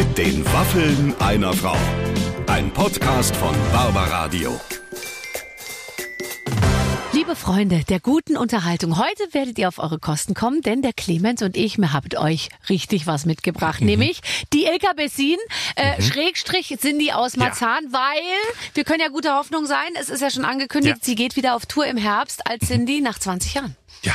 Mit den Waffeln einer Frau. Ein Podcast von Barbaradio. Liebe Freunde der guten Unterhaltung, heute werdet ihr auf eure Kosten kommen, denn der Clemens und ich, mir habt euch richtig was mitgebracht, nämlich die Ilka Bessin, äh, Schrägstrich Cindy aus Marzahn, weil wir können ja gute Hoffnung sein, es ist ja schon angekündigt, Ja. sie geht wieder auf Tour im Herbst als Cindy nach 20 Jahren. Ja,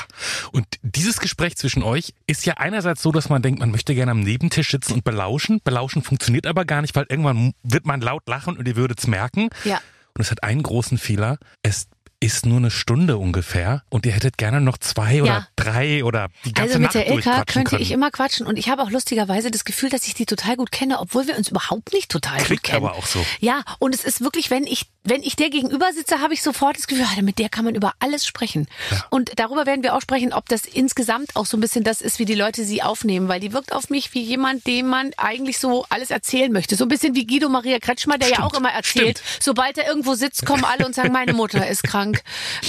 und dieses Gespräch zwischen euch ist ja einerseits so, dass man denkt, man möchte gerne am Nebentisch sitzen und belauschen. Belauschen funktioniert aber gar nicht, weil irgendwann wird man laut lachen und ihr würdet's merken. Ja. Und es hat einen großen Fehler. Es ist nur eine Stunde ungefähr und ihr hättet gerne noch zwei oder Ja. drei oder die ganze Also mit Nacht der Ilka könnte können. ich immer quatschen und ich habe auch lustigerweise das Gefühl, dass ich die total gut kenne, obwohl wir uns überhaupt nicht total gut Klingt kennen. aber auch so. Ja, und es ist wirklich, wenn ich wenn ich der gegenüber sitze, habe ich sofort das Gefühl, mit der kann man über alles sprechen. Und darüber werden wir auch sprechen, ob das insgesamt auch so ein bisschen das ist, wie die Leute sie aufnehmen, weil die wirkt auf mich wie jemand, dem man eigentlich so alles erzählen möchte. So ein bisschen wie Guido Maria Kretschmer, der ja Stimmt, auch immer erzählt, stimmt. sobald er irgendwo sitzt, kommen alle und sagen, meine Mutter ist krank.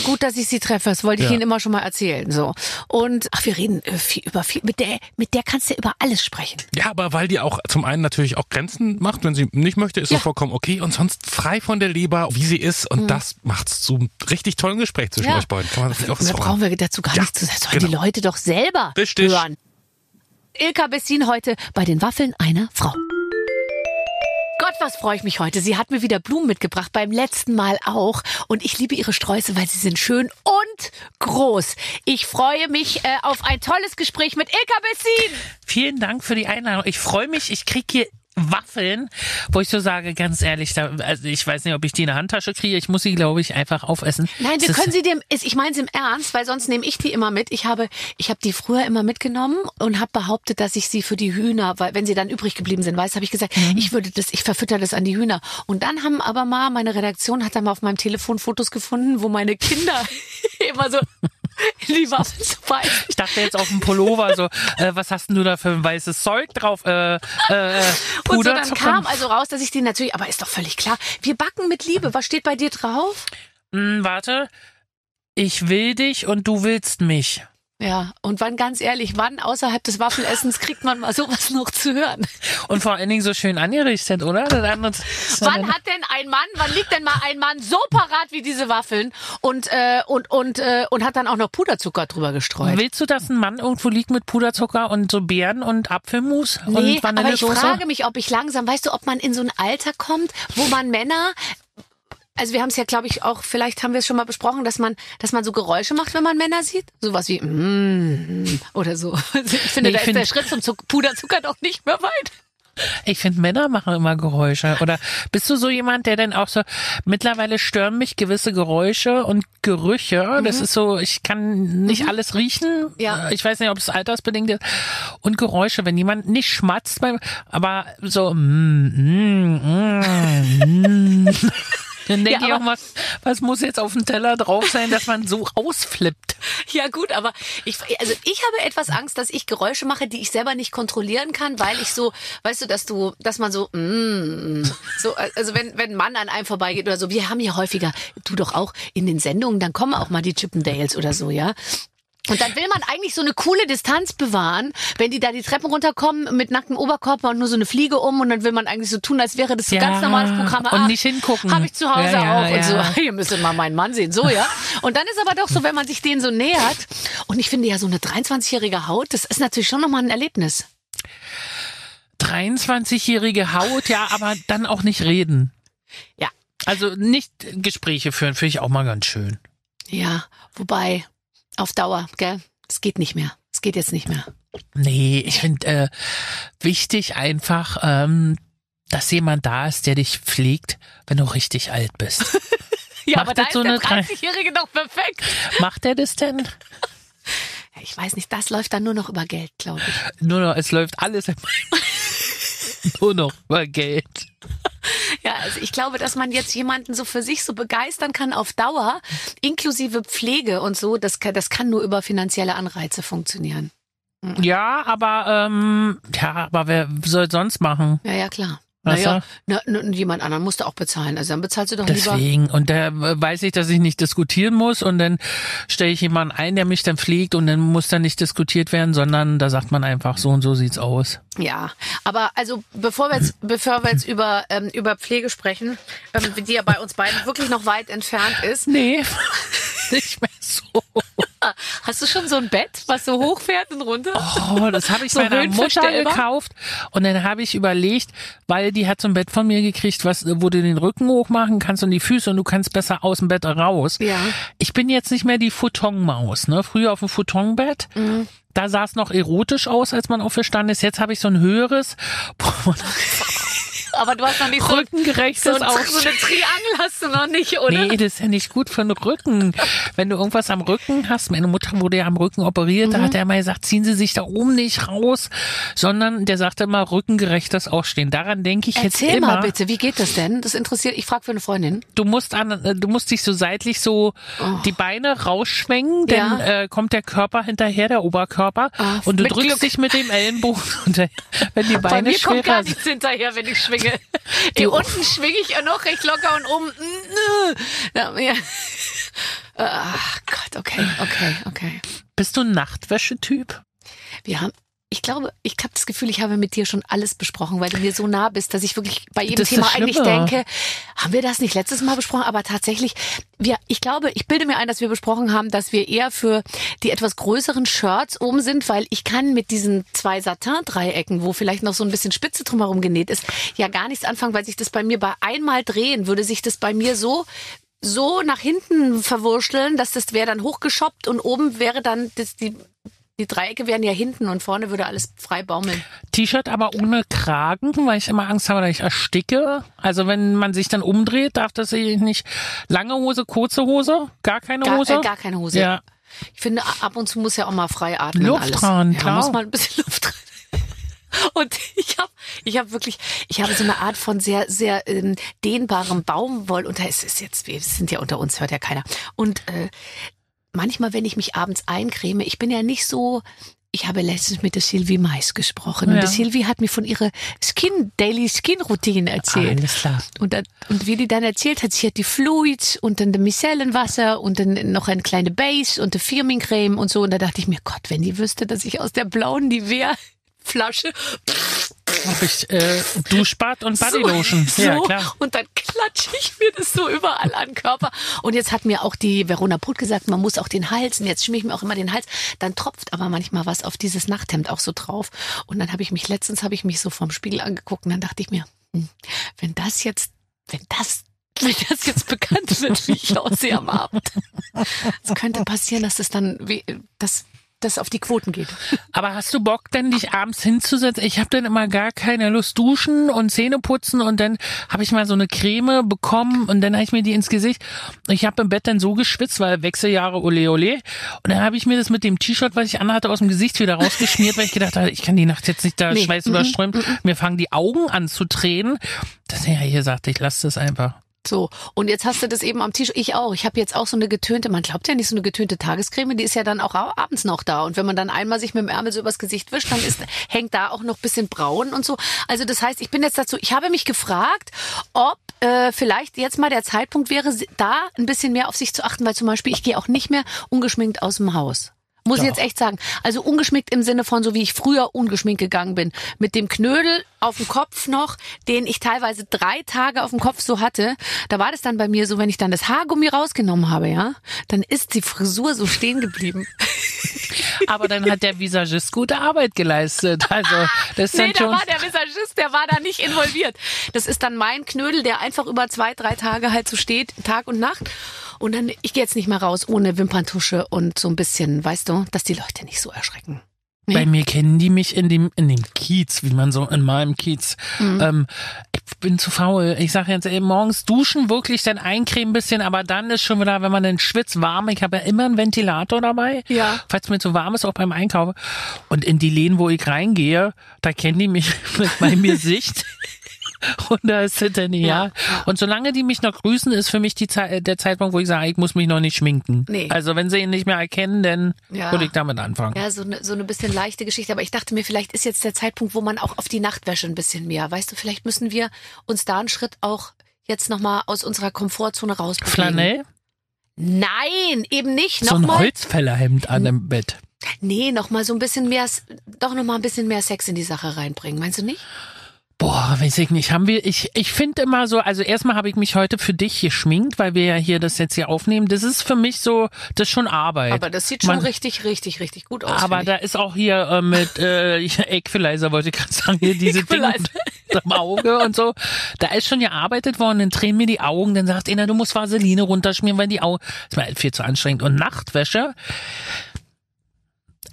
Gut, dass ich sie treffe, das wollte ich Ja. Ihnen immer schon mal erzählen. So. Und ach, wir reden äh, viel über viel. Mit der, mit der kannst du über alles sprechen. Ja, aber weil die auch zum einen natürlich auch Grenzen macht, wenn sie nicht möchte, ist Ja. das vollkommen okay und sonst frei von der Leber, wie sie ist und das macht's zu einem richtig tollen Gespräch zwischen Mhm. Ja. euch beiden. Kann man das auch Mehr so brauchen wir dazu gar Ja, nichts zu sagen. Sollen die genau. Leute doch selber Richtig. hören. Ilka Bessin heute bei den Waffeln einer Frau. Gott, was freue ich mich heute. Sie hat mir wieder Blumen mitgebracht, beim letzten Mal auch. Und ich liebe ihre Sträuße, weil sie sind schön und groß. Ich freue mich äh, auf ein tolles Gespräch mit Ilka Bessin. Vielen Dank für die Einladung. Ich freue mich, ich krieg hier Waffeln, wo ich so sage, ganz ehrlich, da, also ich weiß nicht, ob ich die in der Handtasche kriege. Ich muss sie, glaube ich, einfach aufessen. Nein, wir Das können sie dem, ich meine es im Ernst, weil sonst nehme ich die immer mit. Ich habe, ich habe die früher immer mitgenommen und habe behauptet, dass ich sie für die Hühner, weil wenn sie dann übrig geblieben sind, weißt, habe ich gesagt, Mhm. ich würde das, ich verfütter das an die Hühner. Und dann haben aber mal meine Redaktion hat dann mal auf meinem Telefon Fotos gefunden, wo meine Kinder immer so in die Waffen zu beißen. Ich dachte jetzt auf dem Pullover so, äh, was hast denn du da für ein weißes Zeug drauf? Äh, äh, Und so dann kam also raus, dass ich die natürlich, aber ist doch völlig klar. Wir backen mit Liebe. Was steht bei dir drauf? Hm, warte, ich will dich und du willst mich. Ja, und wann ganz ehrlich, wann außerhalb des Waffelessens kriegt man mal sowas noch zu hören? Und vor allen Dingen so schön angerichtet, oder? Wann hat denn ein Mann, wann liegt denn mal ein Mann so parat wie diese Waffeln und äh, und und äh, und hat dann auch noch Puderzucker drüber gestreut? Willst du, dass ein Mann irgendwo liegt mit Puderzucker und so Beeren und Apfelmus Nee, und aber ich Vanillesoße? frage mich, ob ich langsam, weißt du, ob man in so ein Alter kommt, wo man Männer also wir haben es ja, glaube ich, auch, vielleicht haben wir es schon mal besprochen, dass man, dass man so Geräusche macht, wenn man Männer sieht. Sowas wie mm, oder so. Ich finde, Nee, da ich ist find- der Schritt zum Zuck- Puderzucker doch nicht mehr weit. Ich finde, Männer machen immer Geräusche. Oder bist du so jemand, der dann auch so, mittlerweile stören mich gewisse Geräusche und Gerüche. Das ist so, ich kann nicht alles riechen. Ja. Ich weiß nicht, ob es altersbedingt ist. Und Geräusche, wenn jemand nicht schmatzt, aber so, mm, mm, mm, mm. Dann denke Ja, ich auch, was, was muss jetzt auf dem Teller drauf sein, dass man so ausflippt? Ja gut, aber ich, also ich habe etwas Angst, dass ich Geräusche mache, die ich selber nicht kontrollieren kann, weil ich so, weißt du, dass du, dass man so, mm, so, also wenn wenn ein Mann an einem vorbeigeht oder so, wir haben ja häufiger, du doch auch in den Sendungen, dann kommen auch mal die Chippendales oder so, ja. Und dann will man eigentlich so eine coole Distanz bewahren, wenn die da die Treppen runterkommen mit nacktem Oberkörper und nur so eine Fliege um und dann will man eigentlich so tun, als wäre das so Ja, ganz normales Programm. und nicht hingucken. Habe ich zu Hause Ja, ja, auch und ja. so. Ihr müsstet mal meinen Mann sehen, so ja. Und dann ist aber doch so, wenn man sich denen so nähert und ich finde ja so eine 23-jährige Haut, das ist natürlich schon nochmal ein Erlebnis. 23-jährige Haut, ja, aber dann auch nicht reden. Ja. Also nicht Gespräche führen, finde ich auch mal ganz schön. Ja, wobei auf Dauer, gell? Es geht nicht mehr. Es geht jetzt nicht mehr. Nee, ich finde äh, wichtig einfach, ähm, dass jemand da ist, der dich pflegt, wenn du richtig alt bist. Ja, Macht aber da ist so der eine drei- 30-Jährige doch perfekt. Macht er das denn? Ich weiß nicht, das läuft dann nur noch über Geld, glaube ich. Nur noch, es läuft alles nur noch über Geld. Ja, also ich glaube, dass man jetzt jemanden so für sich so begeistern kann auf Dauer, inklusive Pflege und so, das kann, das kann nur über finanzielle Anreize funktionieren. Ja, aber ähm, ja, aber wer soll sonst machen? Ja, ja, klar. Naja, na, na, jemand anderen musst du auch bezahlen. Also dann bezahlst du doch lieber. Deswegen. Und da weiß ich, dass ich nicht diskutieren muss und dann stelle ich jemanden ein, der mich dann pflegt und dann muss dann nicht diskutiert werden, sondern da sagt man einfach, so und so sieht's aus. Ja, aber also bevor wir jetzt, bevor wir jetzt über, ähm, über Pflege sprechen, ähm, die ja bei uns beiden wirklich noch weit entfernt ist. Nee, nicht mehr so. Hast du schon so ein Bett, was so hochfährt und runter? Oh, das habe ich So meiner Mutter gekauft und dann habe ich überlegt, weil die hat so ein Bett von mir gekriegt, was, wo du den Rücken hochmachen kannst und die Füße und du kannst besser aus dem Bett raus. Ja. Ich bin jetzt nicht mehr die Futonmaus, ne? Früher auf dem Futonbett. Mhm. Da sah es noch erotisch aus, als man aufgestanden ist. Jetzt habe ich so ein höheres, Aber du hast noch nicht so, so, rückengerechtes so eine Triangel hast du noch nicht, oder? Nee, das ist ja nicht gut für den Rücken. Wenn du irgendwas am Rücken hast, meine Mutter wurde ja am Rücken operiert, Mhm. da hat er immer gesagt, ziehen Sie sich da oben nicht raus, sondern der sagte immer rückengerechtes Aufstehen. Daran denke ich Erzähl jetzt immer. mal bitte, wie geht das denn? Das interessiert, ich frage für eine Freundin. Du musst an, äh, du musst dich so seitlich so die Beine rausschwenken, dann Oh. Ja. äh, kommt der Körper hinterher, der Oberkörper, Ah, und du drückst Glück. dich mit dem Ellenbogen wenn die Bei Beine mir kommt gar nichts hinterher, wenn ich schwinge. Die- Hier unten schwinge ich ja noch recht locker und oben. mm, Ja, ja. Ach Gott, okay, okay, okay. Bist du ein Nachtwäschetyp? Wir haben, ich glaube, ich habe das Gefühl, ich habe mit dir schon alles besprochen, weil du mir so nah bist, dass ich wirklich bei jedem Das Thema eigentlich denke, haben wir das nicht letztes Mal besprochen? Aber tatsächlich, wir, ich glaube, ich bilde mir ein, dass wir besprochen haben, dass wir eher für die etwas größeren Shirts oben sind, weil ich kann mit diesen zwei Satin-Dreiecken, wo vielleicht noch so ein bisschen Spitze drumherum genäht ist, ja gar nichts anfangen, weil sich das bei mir bei einmal drehen, würde sich das bei mir so so nach hinten verwurschteln, dass das wäre dann hochgeschoppt und oben wäre dann das, die die Dreiecke wären ja hinten und vorne würde alles frei baumeln. T-Shirt aber ohne Kragen, weil ich immer Angst habe, dass ich ersticke. Also wenn man sich dann umdreht, darf das sich nicht lange Hose, kurze Hose, gar keine Gar, Hose. äh, gar keine Hose. Ja. Ich finde, ab und zu muss ja auch mal frei atmen. Luft alles. dran, ja, klar. muss mal ein bisschen Luft dran. Und ich habe ich hab wirklich, ich habe so eine Art von sehr, sehr ähm, dehnbarem Baumwoll. Und es ist jetzt, wir sind ja unter uns, hört ja keiner. Und äh, manchmal, wenn ich mich abends eincreme, ich bin ja nicht so. Ich habe letztens mit der Sylvie Mais gesprochen und Ja. die Sylvie hat mir von ihrer Skin Daily Skin Routine erzählt. Alles klar. Und, und wie die dann erzählt hat, sie hat die Fluids und dann das Micellenwasser und dann noch eine kleine Base und die Firmencreme und so. Und da dachte ich mir, Gott, wenn die wüsste, dass ich aus der blauen Nivea-Flasche Hab ich äh, Duschbad und Bodylotion. so, ja, so, klar. und dann klatsche ich mir das so überall an den Körper. Und jetzt hat mir auch die Verona Put gesagt, man muss auch den Hals, und jetzt schmier ich mir auch immer den Hals, dann tropft aber manchmal was auf dieses Nachthemd auch so drauf. Und dann habe ich mich, letztens habe ich mich so vorm Spiegel angeguckt und dann dachte ich mir, hm, wenn das jetzt, wenn das wenn das jetzt bekannt wird, wie ich aussehe am Abend. Es könnte passieren, dass das dann, wie, dass das auf die Quoten geht. Aber hast du Bock, denn dich abends hinzusetzen? Ich habe dann immer gar keine Lust duschen und Zähne putzen und dann habe ich mal so eine Creme bekommen und dann habe ich mir die ins Gesicht. Ich habe im Bett dann so geschwitzt, weil Wechseljahre ole ole. Und dann habe ich mir das mit dem T-Shirt, was ich anhatte, aus dem Gesicht wieder rausgeschmiert, weil ich gedacht habe, ich kann die Nacht jetzt nicht da Nee. Schweiß überströmen. Mir fangen die Augen an zu tränen. Das ja hier sagte ich, lass das einfach. So, und jetzt hast du das eben am Tisch. Ich auch. Ich habe jetzt auch so eine getönte, man glaubt ja nicht, so eine getönte Tagescreme, die ist ja dann auch au- abends noch da. Und wenn man dann einmal sich mit dem Ärmel so übers Gesicht wischt, dann ist, hängt da auch noch bisschen braun und so. Also das heißt, ich bin jetzt dazu, ich habe mich gefragt, ob äh, vielleicht jetzt mal der Zeitpunkt wäre, da ein bisschen mehr auf sich zu achten, weil zum Beispiel ich gehe auch nicht mehr ungeschminkt aus dem Haus. Muss ich jetzt echt sagen. Also ungeschminkt im Sinne von so wie ich früher ungeschminkt gegangen bin. Mit dem Knödel auf dem Kopf noch, den ich teilweise drei Tage auf dem Kopf so hatte. Da war das dann bei mir so, wenn ich dann das Haargummi rausgenommen habe, ja, dann ist die Frisur so stehen geblieben. Aber dann hat der Visagist gute Arbeit geleistet. Also das ist Nee, dann da schon. war der Visagist, der war da nicht involviert. Das ist dann mein Knödel, der einfach über zwei, drei Tage halt so steht, Tag und Nacht. Und dann, ich gehe jetzt nicht mehr raus ohne Wimperntusche und so ein bisschen, weißt du, dass die Leute nicht so erschrecken. Bei mir kennen die mich in dem in dem Kiez, wie man so in meinem Kiez. Mhm. Ähm, ich bin zu faul. Ich sage jetzt ey, morgens duschen wirklich, dann eincremen ein bisschen, aber dann ist schon wieder, wenn man dann schwitzt, warm. Ich habe ja immer einen Ventilator dabei, Ja. falls mir zu warm ist, auch beim Einkaufen. Und in die Läden, wo ich reingehe, da kennen die mich mit meinem Gesicht. Und da ist es dann, ja. Ja. Und solange die mich noch grüßen, ist für mich die Zeit, der Zeitpunkt, wo ich sage, ich muss mich noch nicht schminken. Nee. Also wenn sie ihn nicht mehr erkennen, dann Ja. würde ich damit anfangen. Ja, so eine, so eine bisschen leichte Geschichte. Aber ich dachte mir, vielleicht ist jetzt der Zeitpunkt, wo man auch auf die Nachtwäsche ein bisschen mehr. Weißt du, vielleicht müssen wir uns da einen Schritt auch jetzt nochmal aus unserer Komfortzone rausbewegen. Flanell? Nein, eben nicht. So ein Nochmal. Holzfällerhemd an dem Bett. Nee, nochmal so ein bisschen mehr, doch nochmal ein bisschen mehr Sex in die Sache reinbringen. Meinst du nicht? Boah, weiß ich nicht. Haben wir, ich, ich finde immer so, also erstmal habe ich mich heute für dich geschminkt, weil wir ja hier das jetzt hier aufnehmen. Das ist für mich so, das ist schon Arbeit. Aber das sieht schon Man- richtig, richtig, richtig gut aus. Aber da ist auch hier äh, mit äh, Equalizer, wollte ich gerade sagen, hier diese Dinge im Auge und so. Da ist schon gearbeitet worden, dann drehen mir die Augen, dann sagt einer, du musst Vaseline runterschmieren, weil die Augen, das ist mir halt viel zu anstrengend. Und Nachtwäsche,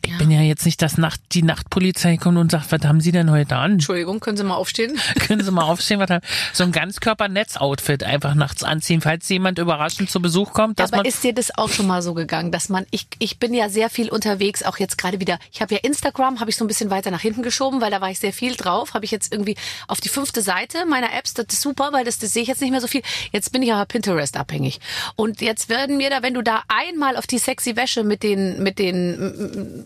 ich Ja. bin ja jetzt nicht, dass Nacht, die Nachtpolizei kommt und sagt, was haben Sie denn heute an? Entschuldigung, können Sie mal aufstehen? Können Sie mal aufstehen, was haben, so ein Ganzkörper-Netz-Outfit einfach nachts anziehen, falls jemand überraschend zu Besuch kommt, dass Aber ist dir das auch schon mal so gegangen, dass man, ich, ich bin ja sehr viel unterwegs, auch jetzt gerade wieder, ich habe ja Instagram, habe ich so ein bisschen weiter nach hinten geschoben, weil da war ich sehr viel drauf, habe ich jetzt irgendwie auf die fünfte Seite meiner Apps, das ist super, weil das, das sehe ich jetzt nicht mehr so viel. Jetzt bin ich aber Pinterest abhängig. Und jetzt werden mir da, wenn du da einmal auf die sexy Wäsche mit den, mit den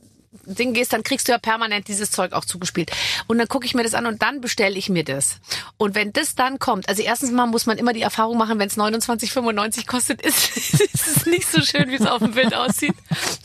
Ding gehst, dann kriegst du ja permanent dieses Zeug auch zugespielt. Und dann gucke ich mir das an und dann bestelle ich mir das. Und wenn das dann kommt, also erstens mal muss man immer die Erfahrung machen, wenn es 29,95 kostet, ist, es nicht so schön, wie es auf dem Bild aussieht.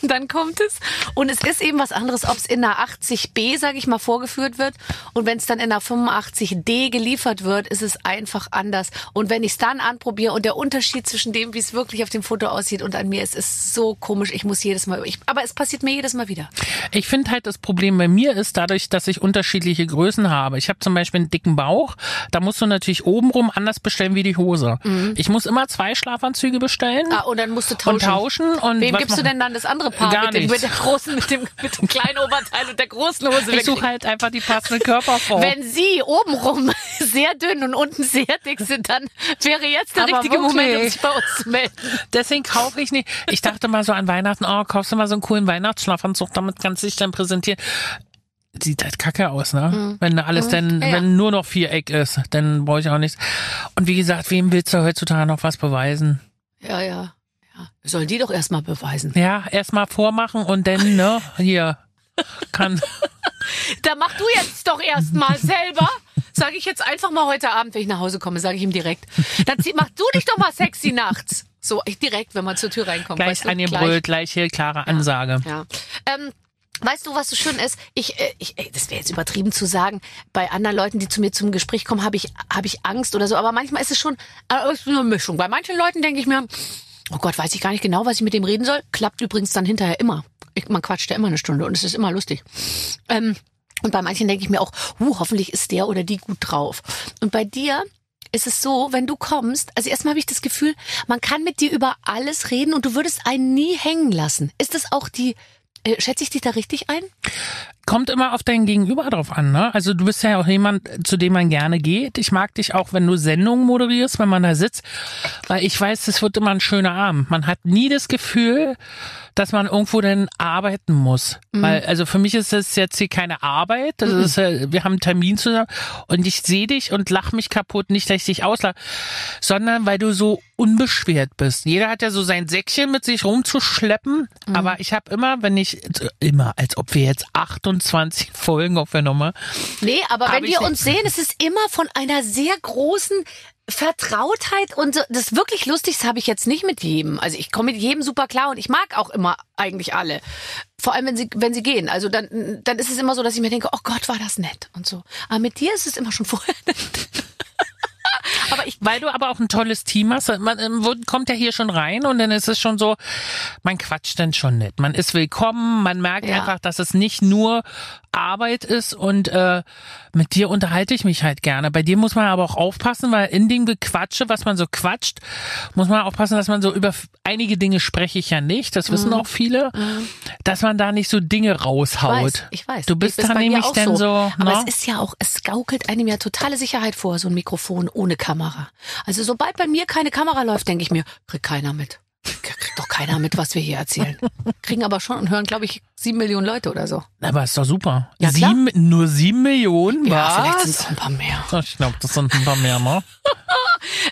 Dann kommt es. Und es ist eben was anderes, ob es in einer 80b, sage ich mal, vorgeführt wird. Und wenn es dann in einer 85d geliefert wird, ist es einfach anders. Und wenn ich es dann anprobiere und der Unterschied zwischen dem, wie es wirklich auf dem Foto aussieht und an mir ist, ist so komisch. Ich muss jedes Mal, ich, aber es passiert mir jedes Mal wieder. Ich finde halt, das Problem bei mir ist dadurch, dass ich unterschiedliche Größen habe. Ich habe zum Beispiel einen dicken Bauch, da musst du natürlich obenrum anders bestellen wie die Hose. Ich muss immer zwei Schlafanzüge bestellen Mhm. Ah, und dann musst du tauschen. und tauschen. Und Wem gibst du machen- denn dann das andere Paar Gar mit, dem, mit der großen, mit dem, mit dem kleinen Oberteil und der großen Hose? Ich suche halt einfach die passende Körperform. Wenn Sie obenrum sehr dünn und unten sehr dick sind, dann wäre jetzt der Aber richtige Moment, um wirklich. sich bei uns zu melden. Deswegen kaufe ich nicht. Ich dachte mal so an Weihnachten, oh, kaufst du mal so einen coolen Weihnachtsschlafanzug, damit kannst dich dann präsentieren. Sieht halt kacke aus, ne? Wenn alles dann, Mhm. Ja, ja. wenn nur noch Viereck ist, dann brauche ich auch nichts. Und wie gesagt, wem willst du heutzutage noch was beweisen? Ja, ja. ja. Sollen die doch erstmal beweisen. Ja, erstmal vormachen und dann, ne, hier, kann, Da mach du jetzt doch erstmal selber. Sage ich jetzt einfach mal heute Abend, wenn ich nach Hause komme, sage ich ihm direkt. Dann mach du dich doch mal sexy nachts. So, direkt, wenn man zur Tür reinkommt. gleich weißt du, angebrüllt, gleich hier, klare Ansage. Ja. Ähm, Weißt du, was so schön ist? Ich, äh, ich das wäre jetzt übertrieben zu sagen. Bei anderen Leuten, die zu mir zum Gespräch kommen, habe ich, habe ich Angst oder so. Aber manchmal ist es schon äh, ist eine Mischung. Bei manchen Leuten denke ich mir, oh Gott, weiß ich gar nicht genau, was ich mit dem reden soll. Klappt übrigens dann hinterher immer. Ich, man quatscht ja immer eine Stunde und es ist immer lustig. Ähm, und bei manchen denke ich mir auch, uh, hoffentlich ist der oder die gut drauf. Und bei dir ist es so, wenn du kommst, also erstmal habe ich das Gefühl, man kann mit dir über alles reden und du würdest einen nie hängen lassen. Ist das auch die, schätze ich dich da richtig ein? Kommt immer auf dein Gegenüber drauf an, ne? Also du bist ja auch jemand, zu dem man gerne geht. Ich mag dich auch, wenn du Sendungen moderierst, wenn man da sitzt, weil ich weiß, es wird immer ein schöner Abend. Man hat nie das Gefühl, dass man irgendwo denn arbeiten muss. Weil, also für mich ist das jetzt hier keine Arbeit. Das ist, äh, wir haben einen Termin zusammen und ich sehe dich und lach mich kaputt, nicht, dass ich dich auslache, sondern weil du so unbeschwert bist. Jeder hat ja so sein Säckchen mit sich rumzuschleppen, aber ich habe immer, wenn ich, immer, als ob wir jetzt 28 Folgen aufgenommen haben, Nee, aber wenn wir nicht. uns sehen, es ist immer von einer sehr großen Vertrautheit und so, das wirklich lustig, das habe ich jetzt nicht mit jedem. Also ich komme mit jedem super klar und ich mag auch immer eigentlich alle. Vor allem, wenn sie, wenn sie gehen. Also dann, dann ist es immer so, dass ich mir denke, oh Gott, war das nett und so. Aber mit dir ist es immer schon vorher. ich, Weil du aber auch ein tolles Team hast. Man ähm, wo- kommt ja hier schon rein und dann ist es schon so, man quatscht dann schon nett. Man ist willkommen, man merkt Ja. einfach, dass es nicht nur Arbeit ist und äh, mit dir unterhalte ich mich halt gerne. Bei dir muss man aber auch aufpassen, weil in dem Gequatsche, was man so quatscht, muss man aufpassen, dass man so über einige Dinge spreche ich ja nicht, das Mhm. wissen auch viele, dass man da nicht so Dinge ich raushaut. weiß, ich weiß. Du bist Ist da nämlich dann so, Aber ne? es ist ja auch, es gaukelt einem ja totale Sicherheit vor, so ein Mikrofon ohne Kamera. Also sobald bei mir keine Kamera läuft, denke ich mir, kriegt keiner mit. Kriegt doch keiner mit, was wir hier erzählen. Kriegen aber schon und hören, glaube ich, sieben Millionen Leute oder so. Aber ist doch super. Ja, sieben, nur sieben Millionen? Ja, vielleicht sind Was? es ein paar mehr. Ich glaube, das sind ein paar mehr, ne?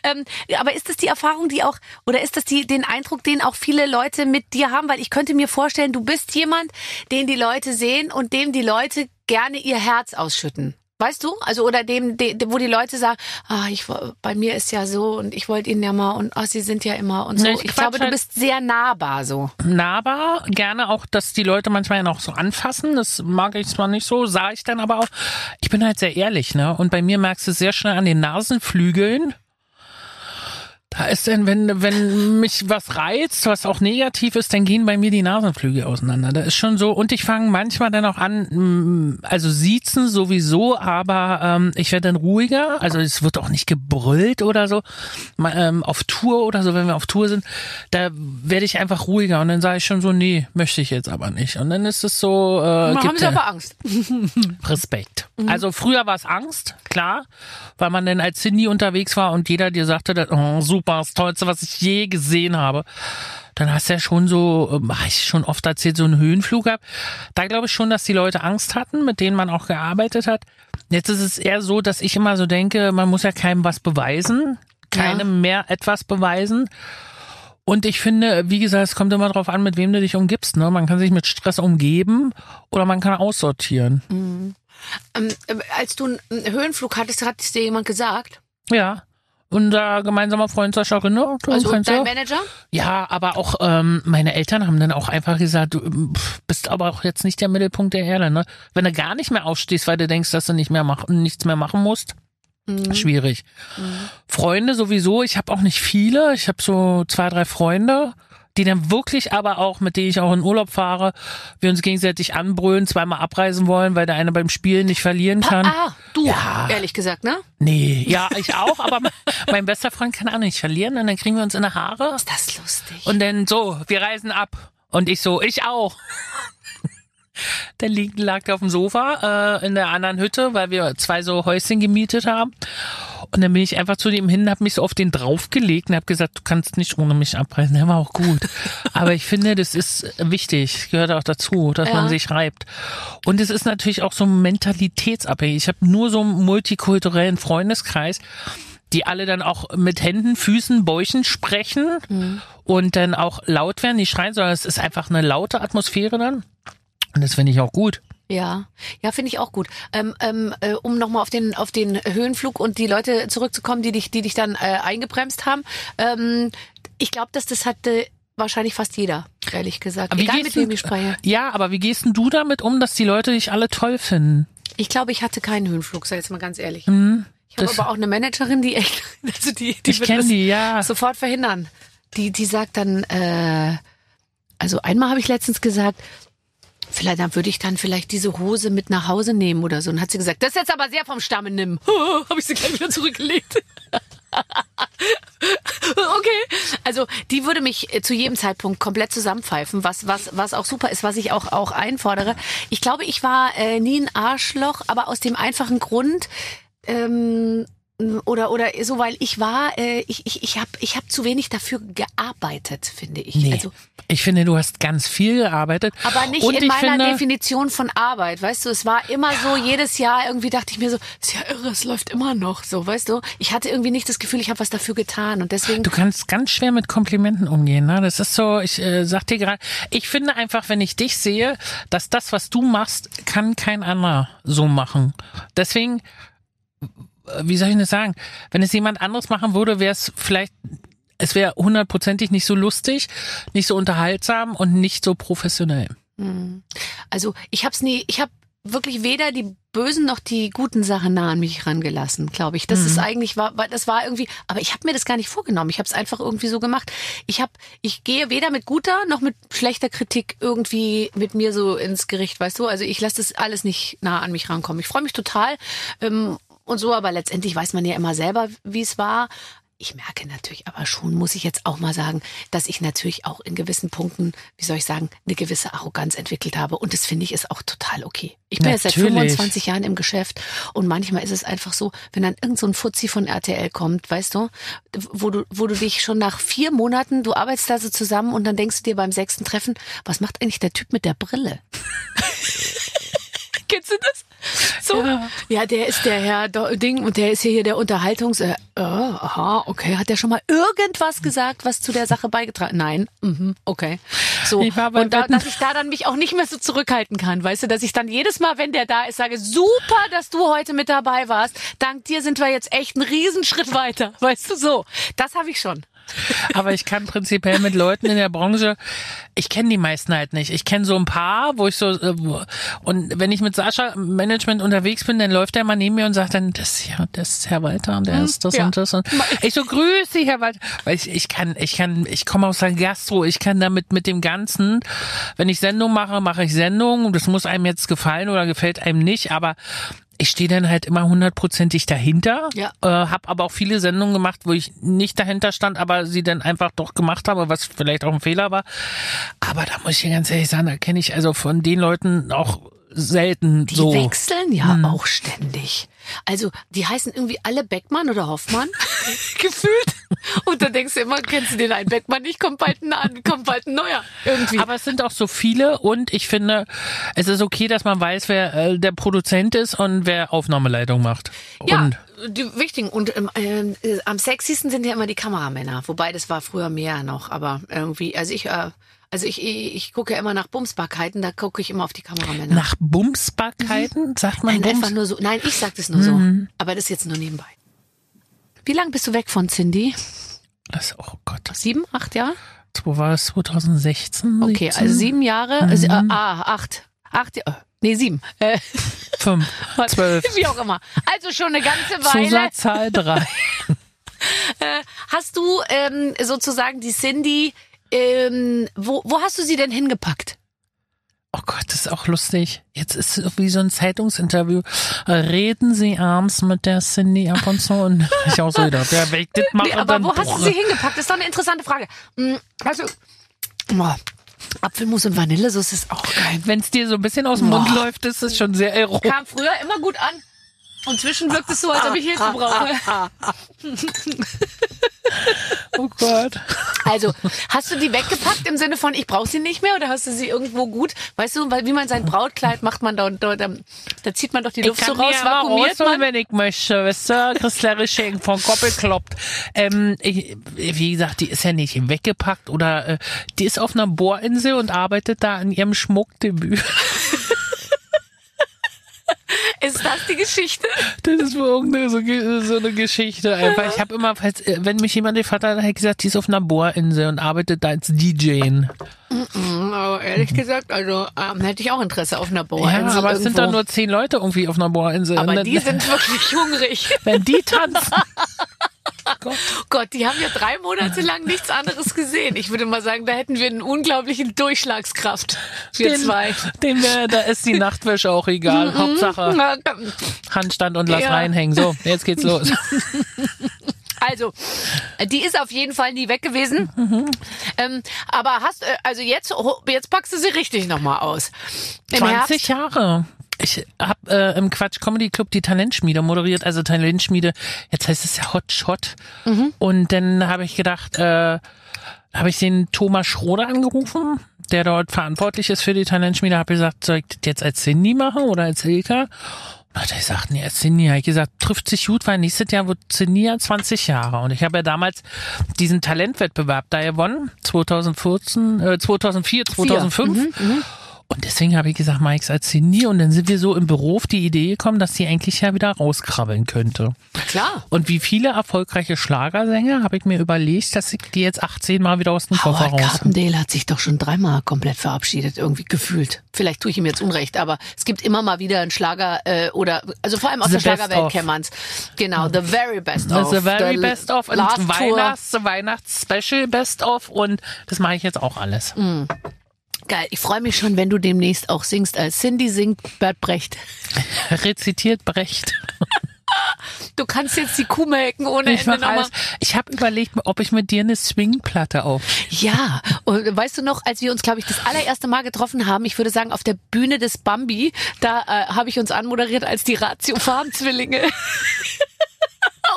Ähm, aber ist das die Erfahrung, die auch, oder ist das die, den Eindruck, den auch viele Leute mit dir haben? Weil ich könnte mir vorstellen, du bist jemand, den die Leute sehen und dem die Leute gerne ihr Herz ausschütten. Weißt du? Also, oder dem, de, wo die Leute sagen, ah, ich, bei mir ist ja so und ich wollte ihnen ja mal und ah, sie sind ja immer und so. Ne, ich ich glaube, du halt- bist sehr nahbar so. nahbar. Gerne auch, dass die Leute manchmal noch so anfassen. Das mag ich zwar nicht so, sah ich dann aber auch. Ich bin halt sehr ehrlich, ne? Und bei mir merkst du sehr schnell an den Nasenflügeln. Da ist denn, wenn, wenn mich was reizt, was auch negativ ist, dann gehen bei mir die Nasenflügel auseinander. Da ist schon so, und ich fange manchmal dann auch an, mm, also siezen sowieso, aber ähm, ich werde dann ruhiger. Also es wird auch nicht gebrüllt oder so. Ma- Ähm, auf Tour oder so, wenn wir auf Tour sind, da werde ich einfach ruhiger und dann sage ich schon so, nee, möchte ich jetzt aber nicht. Und dann ist es so, äh, haben sie aber Angst. Respekt. Also früher war es Angst, klar, weil man dann als Cindy unterwegs war und jeder dir sagte, das, oh, super, das Tollste, was ich je gesehen habe. Dann hast du ja schon so, ähm, hab ich schon oft erzählt, so einen Höhenflug gehabt. Da glaube ich schon, dass die Leute Angst hatten, mit denen man auch gearbeitet hat. Jetzt ist es eher so, dass ich immer so denke, man muss ja keinem was beweisen, keinem mehr etwas beweisen. Und ich finde, wie gesagt, es kommt immer drauf an, mit wem du dich umgibst. Ne? Man kann sich mit Stress umgeben oder man kann aussortieren. Ähm, äh, als du einen Höhenflug hattest, hat es dir jemand gesagt? Ja. Unser gemeinsamer Freund Sascha Rinne. du Also dein ja. Manager? Ja, aber auch ähm, meine Eltern haben dann auch einfach gesagt, du ähm, bist aber auch jetzt nicht der Mittelpunkt der Erde. Ne? Wenn du gar nicht mehr aufstehst, weil du denkst, dass du nicht mehr mach, nichts mehr machen musst, schwierig. Freunde sowieso, ich habe auch nicht viele. Ich habe so zwei, drei Freunde, die dann wirklich aber auch, mit denen ich auch in Urlaub fahre, wir uns gegenseitig anbrüllen, zweimal abreisen wollen, weil der eine beim Spielen nicht verlieren kann. Ah, du, Ja. ehrlich gesagt, ne? Nee, ja, ich auch, aber mein- mein bester Freund kann auch nicht verlieren und dann kriegen wir uns in die Haare Ist das lustig? und dann so, wir reisen ab. Und ich so, ich auch. Der liegt, lag auf dem Sofa äh, in der anderen Hütte, weil wir zwei so Häuschen gemietet haben. Und dann bin ich einfach zu dem hin, habe mich so auf den draufgelegt und habe gesagt, du kannst nicht ohne mich abreisen. Der war auch gut. Aber ich finde, das ist wichtig, gehört auch dazu, dass Ja. man sich reibt. Und es ist natürlich auch so mentalitätsabhängig. Ich habe nur so einen multikulturellen Freundeskreis die alle dann auch mit Händen, Füßen, Bäuchen sprechen und dann auch laut werden, die schreien, sondern es ist einfach eine laute Atmosphäre dann. Und das finde ich auch gut. Ja, ja, finde ich auch gut. Ähm, ähm, äh, um nochmal auf den auf den Höhenflug und die Leute zurückzukommen, die dich, die dich dann äh, eingebremst haben. Ähm, ich glaube, dass das hatte wahrscheinlich fast jeder, ehrlich gesagt. Aber wie Egal mit wem ich spreche. Ja, aber wie gehst denn du damit um, dass die Leute dich alle toll finden? Ich glaube, ich hatte keinen Höhenflug, sag jetzt mal ganz ehrlich. ich habe Mhm. aber auch eine Managerin, die echt, also die, die Ich wird kenne das die, ja. sofort verhindern. Die, die sagt dann, äh, also einmal habe ich letztens gesagt, vielleicht dann würde ich dann vielleicht diese Hose mit nach Hause nehmen oder so. Und hat sie gesagt, das ist jetzt aber sehr vom Stamme nimm. habe ich sie gleich wieder zurückgelegt. okay. Also die würde mich äh, zu jedem Zeitpunkt komplett zusammenpfeifen, was, was, was auch super ist, was ich auch, auch einfordere. Ich glaube, ich war äh, nie ein Arschloch, aber aus dem einfachen Grund, ähm, oder oder so, weil ich war, äh, ich ich ich habe ich hab zu wenig dafür gearbeitet, finde ich. Nee. Also, ich finde, du hast ganz viel gearbeitet. aber nicht Und in meiner finde, Definition von Arbeit, weißt du. Es war immer so, jedes Jahr irgendwie dachte ich mir so, ist ja irre, es läuft immer noch so, weißt du. Ich hatte irgendwie nicht das Gefühl, ich habe was dafür getan und deswegen. Du kannst ganz schwer mit Komplimenten umgehen. Ne? Das ist so, ich äh, sag dir gerade, ich finde einfach, wenn ich dich sehe, dass das, was du machst, kann kein anderer so machen. Deswegen, wie soll ich das sagen? Wenn es jemand anderes machen würde, wäre es vielleicht, es wäre hundertprozentig nicht so lustig, nicht so unterhaltsam und nicht so professionell. Also ich hab's nie, ich habe wirklich weder die bösen noch die guten Sachen nah an mich rangelassen, glaube ich. Das ist eigentlich war, war- das war irgendwie, aber ich habe mir das gar nicht vorgenommen. Ich habe es einfach irgendwie so gemacht. Ich habe, ich gehe weder mit guter noch mit schlechter Kritik irgendwie mit mir so ins Gericht, weißt du? Also ich lasse das alles nicht nah an mich rankommen. Ich freue mich total ähm, und so, aber letztendlich weiß man ja immer selber, wie es war. Ich merke natürlich aber schon, muss ich jetzt auch mal sagen, dass ich natürlich auch in gewissen Punkten, wie soll ich sagen, eine gewisse Arroganz entwickelt habe. Und das finde ich ist auch total okay. Ich bin jetzt seit Natürlich. 25 Jahren im Geschäft und manchmal ist es einfach so, wenn dann irgend so ein Fuzzi von RTL kommt, weißt du, wo du, wo du dich schon nach vier Monaten, du arbeitest da so zusammen und dann denkst du dir beim sechsten Treffen, was macht eigentlich der Typ mit der Brille? Kennst du das? So, ja. der ist der Herr Ding und der ist hier, hier der Unterhaltungs. Äh, äh, aha, okay. Hat der schon mal irgendwas gesagt, was zu der Sache beigetragen? Nein, mhm, okay. So und da, dass ich da dann mich auch nicht mehr so zurückhalten kann, weißt du, dass ich dann jedes Mal, wenn der da ist, sage super, dass du heute mit dabei warst. Dank dir sind wir jetzt echt einen Riesenschritt weiter, weißt du so. Das habe ich schon. Aber ich kann prinzipiell mit Leuten in der Branche, ich kenne die meisten halt nicht. Ich kenne so ein paar, wo ich so, äh, und wenn ich mit Sascha Management unterwegs bin, dann läuft er mal neben mir und sagt dann, das ist ja, das ist Herr Walter und der ist das ja. und das und ich so, grüß dich, Herr Walter. Weil ich, ich kann, ich kann, ich komme aus der Gastro, ich kann damit mit dem Ganzen, wenn ich Sendung mache, mache ich Sendung. Das muss einem jetzt gefallen oder gefällt einem nicht, aber ich stehe dann halt immer hundertprozentig dahinter. Ja. Äh, habe aber auch viele Sendungen gemacht, wo ich nicht dahinter stand, aber sie dann einfach doch gemacht habe, was vielleicht auch ein Fehler war. Aber da muss ich dir ganz ehrlich sagen, da kenne ich also von den Leuten auch selten Die so. wechseln ja auch ständig. Also, die heißen irgendwie alle Beckmann oder Hoffmann. Gefühlt. Und dann denkst du immer, kennst du den einen Beckmann nicht, kommt bald ein, an- kommt bald ein neuer. Irgendwie. Aber es sind auch so viele und ich finde, es ist okay, dass man weiß, wer äh, der Produzent ist und wer Aufnahmeleitung macht. ja, Und die wichtigen. Und ähm, ähm, äh, am sexiesten sind ja immer die Kameramänner. Wobei, das war früher mehr noch. Aber irgendwie, also ich, äh, also ich, ich, gucke ja immer nach Bumsbarkeiten, da gucke ich immer auf die Kameramänner. nach Bumsbarkeiten, sagt man Nein, Bums? einfach nur so. Nein, ich sag das nur so. Aber das jetzt nur nebenbei. Wie lange bist du weg von Cindy? Das, oh Gott, Sieben, acht Jahre? wo war es 2016? Okay, 17? also sieben Jahre, also, äh, ah, acht. Acht, äh, nee, sieben. Äh, fünf, zwölf. Wie auch immer. Also schon eine ganze Weile. Zusatzzahl drei. Hast du ähm, sozusagen die Cindy, ähm, wo, wo hast du sie denn hingepackt? Oh Gott, das ist auch lustig. Jetzt ist es wie so ein Zeitungsinterview. Reden Sie abends mit der Cindy ab und zu? Und ich auch so ja, wenn ich das mache, Nee, aber dann wo hast du boah. sie hingepackt? Das ist doch eine interessante Frage. Also, oh, Apfelmus und Vanillesoße ist auch geil. Wenn es dir so ein bisschen aus dem Mund Boah. läuft, ist es schon sehr erotisch. Kam früher immer gut an. Und zwischen wirkt es so, als ob ich Hilfe brauche. Oh Gott. Also, hast du die weggepackt im Sinne von, ich brauche sie nicht mehr oder hast du sie irgendwo gut? Weißt du, weil wie man sein Brautkleid macht, man da, da, da, da zieht man doch die Luft ich so kann raus, die ja vakuumiert rausholen, man. wenn ich möchte. Weißt du, Christelle Schenk von Koppel kloppt. Ähm, ich, wie gesagt, die ist ja nicht weggepackt oder äh, die ist auf einer Bohrinsel und arbeitet da an ihrem Schmuckdebüt. Ist das die Geschichte? Das ist wohl irgendeine so, so eine Geschichte einfach. Ich habe immer, falls, äh, wenn mich jemand gefragt hat, hat gesagt, die ist auf einer Bohrinsel und arbeitet da als DJ. Oh, ehrlich gesagt, also ähm, hätte ich auch Interesse auf einer Ja, Bohrinsel aber es sind doch nur zehn Leute irgendwie auf einer Bohrinsel. Aber die sind wirklich hungrig. wenn die tanzen. Gott. Gott, die haben ja drei Monate lang nichts anderes gesehen. Ich würde mal sagen, da hätten wir einen unglaublichen Durchschlagskraft. Wir Den- zwei. Den wär, da ist die Nachtwäsche auch egal. Hauptsache Na, komm. Handstand und lass Ja. reinhängen. So, jetzt geht's los. Also, die ist auf jeden Fall nie weg gewesen. Ähm, aber hast, äh, also jetzt, jetzt packst du sie richtig nochmal aus. Im 20 Jahre. Ich habe äh, im Quatsch Comedy Club die Talentschmiede moderiert, also Talentschmiede, jetzt heißt es ja Hot Shot. Und dann habe ich gedacht, äh, habe ich den Thomas Schroder angerufen, der dort verantwortlich ist für die Talentschmiede, habe gesagt, soll ich das jetzt als Cindy machen oder als Ilka? Und hat er gesagt, nee, als Cindy. Habe ich gesagt, trifft sich gut, weil nächstes Jahr wird Cindy ja 20 Jahre. Und ich habe ja damals diesen Talentwettbewerb da gewonnen, 2014, äh, 2004, 2005. Und deswegen habe ich gesagt, Mike als Cindy. Und dann sind wir so im Büro auf die Idee gekommen, dass sie eigentlich ja wieder rauskrabbeln könnte. Klar. Und wie viele erfolgreiche Schlagersänger habe ich mir überlegt, dass ich die jetzt 18 Mal wieder aus dem Koffer Howard raus. Carpendale hat sich doch schon dreimal komplett verabschiedet, irgendwie gefühlt. Vielleicht tue ich ihm jetzt Unrecht, aber es gibt immer mal wieder einen Schlager äh, oder also vor allem aus The der Schlagerwelt kennt man's. Genau, the very best of. the very the best of und. Weihnachts, Weihnachts-Special best of und das mache ich jetzt auch alles. Geil, ich freue mich schon, wenn du demnächst auch singst als Cindy singt Bert Brecht. Rezitiert Brecht. Du kannst jetzt die Kuh melken ohne Ich, Ende nochmal. ich habe überlegt, ob ich mit dir eine Swingplatte auf. Ja, und weißt du noch, als wir uns, glaube ich, das allererste Mal getroffen haben, ich würde sagen, auf der Bühne des Bambi, da äh, habe ich uns anmoderiert als die Ratio Farm-Zwillinge.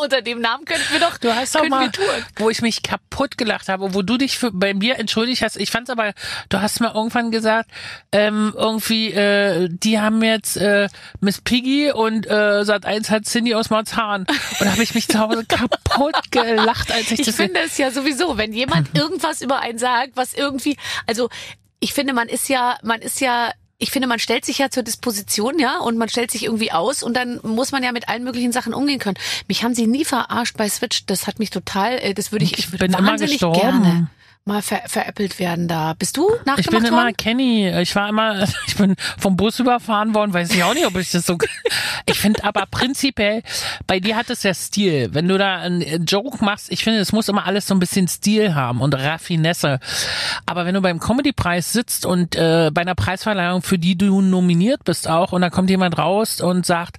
Unter dem Namen könnten wir doch, Du hast doch mal, wo ich mich kaputt gelacht habe, wo du dich für, bei mir entschuldigt hast. Ich fand's aber, du hast mir irgendwann gesagt, ähm, irgendwie, äh, die haben jetzt äh, Miss Piggy und äh, Sat 1 hat Cindy aus Marzahn. Und da habe ich mich zu Hause kaputt gelacht, als ich, Ich das finde es ja sowieso, wenn jemand irgendwas über einen sagt, was irgendwie, also ich finde, man ist ja, man ist ja ich finde, man stellt sich ja zur Disposition, ja, und man stellt sich irgendwie aus und dann muss man ja mit allen möglichen Sachen umgehen können. Mich haben sie nie verarscht bei Switch. Das hat mich total, äh, das würde ich, Ich ich bin immer wahnsinnig gestorben. gerne mal ver veräppelt werden da. Bist du nachgemacht Ich bin immer worden? Kenny. Ich war immer, ich bin vom Bus überfahren worden, weiß ich auch nicht, ob ich das so. Ich finde aber prinzipiell, bei dir hat es ja Stil. Wenn du da einen Joke machst, ich finde, es muss immer alles so ein bisschen Stil haben und Raffinesse. Aber wenn du beim Comedy-Preis sitzt und äh, bei einer Preisverleihung, für die du nominiert bist auch, und da kommt jemand raus und sagt,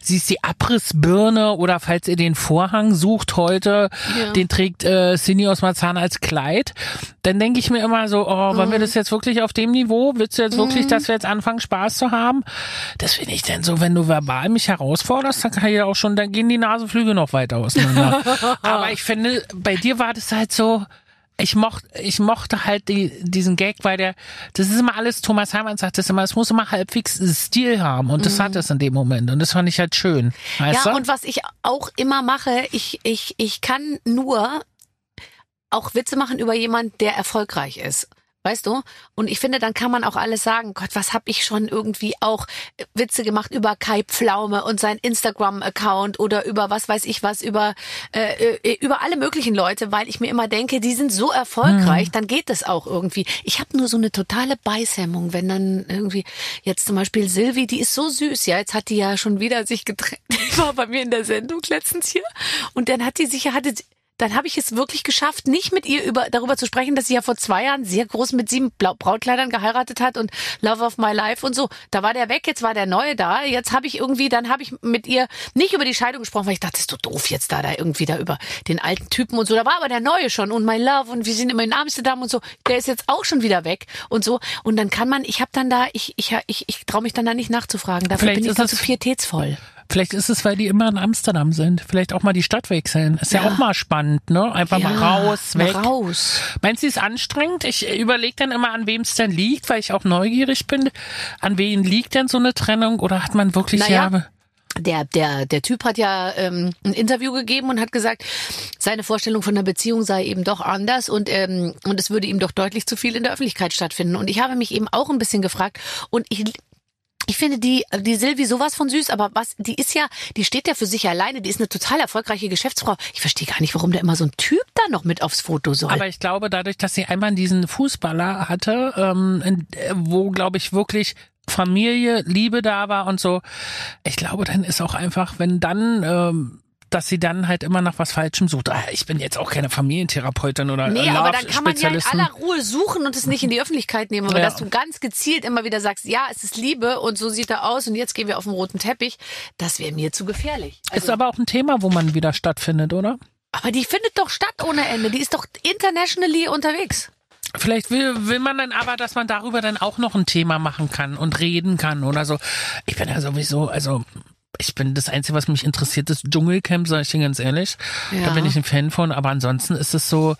sie ist die Abrissbirne oder falls ihr den Vorhang sucht heute, Ja. den trägt äh, Cindy aus Marzahn als Kleid, dann denke ich mir immer so, oh, wollen wir das jetzt wirklich auf dem Niveau? Willst du jetzt wirklich, dass wir jetzt anfangen, Spaß zu haben? Das finde ich denn so, wenn du verbal mich herausforderst, dann kann ich ja auch schon, dann gehen die Nasenflüge noch weiter auseinander. Aber ich finde, bei dir war das halt so, ich mochte, ich mochte halt die, diesen Gag, weil der, das ist immer alles, Thomas Heimann sagt das immer, es muss immer halbwegs Stil haben und das hat es in dem Moment und das fand ich halt schön. Weißt Ja, du? und was ich auch immer mache, ich, ich, ich kann nur auch Witze machen über jemand, der erfolgreich ist. Weißt du? Und ich finde, dann kann man auch alles sagen. Gott, was hab ich schon irgendwie auch Witze gemacht über Kai Pflaume und sein Instagram-Account oder über was weiß ich was, über, äh, äh, über alle möglichen Leute, weil ich mir immer denke, die sind so erfolgreich, dann geht das auch irgendwie. Ich habe nur so eine totale Beißhemmung, wenn dann irgendwie jetzt zum Beispiel Silvi, die ist so süß, ja, jetzt hat die ja schon wieder sich getrennt. Die war bei mir in der Sendung letztens hier und dann hat die sich, hatte dann habe ich es wirklich geschafft, nicht mit ihr über, darüber zu sprechen, dass sie ja vor zwei Jahren sehr groß mit sieben Blau Brautkleidern geheiratet hat und Love of My Life und so. Da war der weg, jetzt war der neue da. Jetzt habe ich irgendwie, dann habe ich mit ihr nicht über die Scheidung gesprochen, weil ich dachte, das ist doch doof jetzt da, da irgendwie da über den alten Typen und so. Da war aber der neue schon und My Love und wir sind immer in Amsterdam und so. Der ist jetzt auch schon wieder weg und so. Und dann kann man, ich habe dann da, ich, ich, ich, ich traue mich dann da nicht nachzufragen. Dafür Vielleicht bin ich dann zu pietätsvoll. Vielleicht ist es, weil die immer in Amsterdam sind. Vielleicht auch mal die Stadt wechseln. Ist ja, Ja. auch mal spannend, ne? Einfach mal raus, mal weg. raus. Meinst du, es ist anstrengend? Ich überlege dann immer, an wem es denn liegt, weil ich auch neugierig bin. An wen liegt denn so eine Trennung? Oder hat man wirklich Naja, ja, der, der, der Typ hat ja ähm, ein Interview gegeben und hat gesagt, seine Vorstellung von einer Beziehung sei eben doch anders und, ähm, und es würde ihm doch deutlich zu viel in der Öffentlichkeit stattfinden. Und ich habe mich eben auch ein bisschen gefragt und ich ich finde die, die Silvi sowas von süß, aber was, die ist ja, die steht ja für sich alleine, die ist eine total erfolgreiche Geschäftsfrau. Ich verstehe gar nicht, warum da immer so ein Typ da noch mit aufs Foto soll. Aber ich glaube, dadurch, dass sie einmal diesen Fußballer hatte, ähm, äh, wo, glaube ich, wirklich Familie, Liebe da war und so, ich glaube, dann ist auch einfach, wenn dann, ähm, dass sie dann halt immer nach was Falschem sucht. Ah, Ich bin jetzt auch keine Familientherapeutin oder Nee, aber dann kann man ja in aller Ruhe suchen und es nicht in die Öffentlichkeit nehmen. Aber Ja. dass du ganz gezielt immer wieder sagst, ja, es ist Liebe und so sieht er aus und jetzt gehen wir auf den roten Teppich, das wäre mir zu gefährlich. Ist Also, aber auch ein Thema, wo man wieder stattfindet, oder? aber die findet doch statt ohne Ende. Die ist doch internationally unterwegs. Vielleicht will, will man dann aber, dass man darüber dann auch noch ein Thema machen kann und reden kann oder so. Ich bin ja sowieso, also ich bin das Einzige, was mich interessiert, ist Dschungelcamp, sage ich dir ganz ehrlich. Ja. Da bin ich ein Fan von, aber ansonsten ist es so,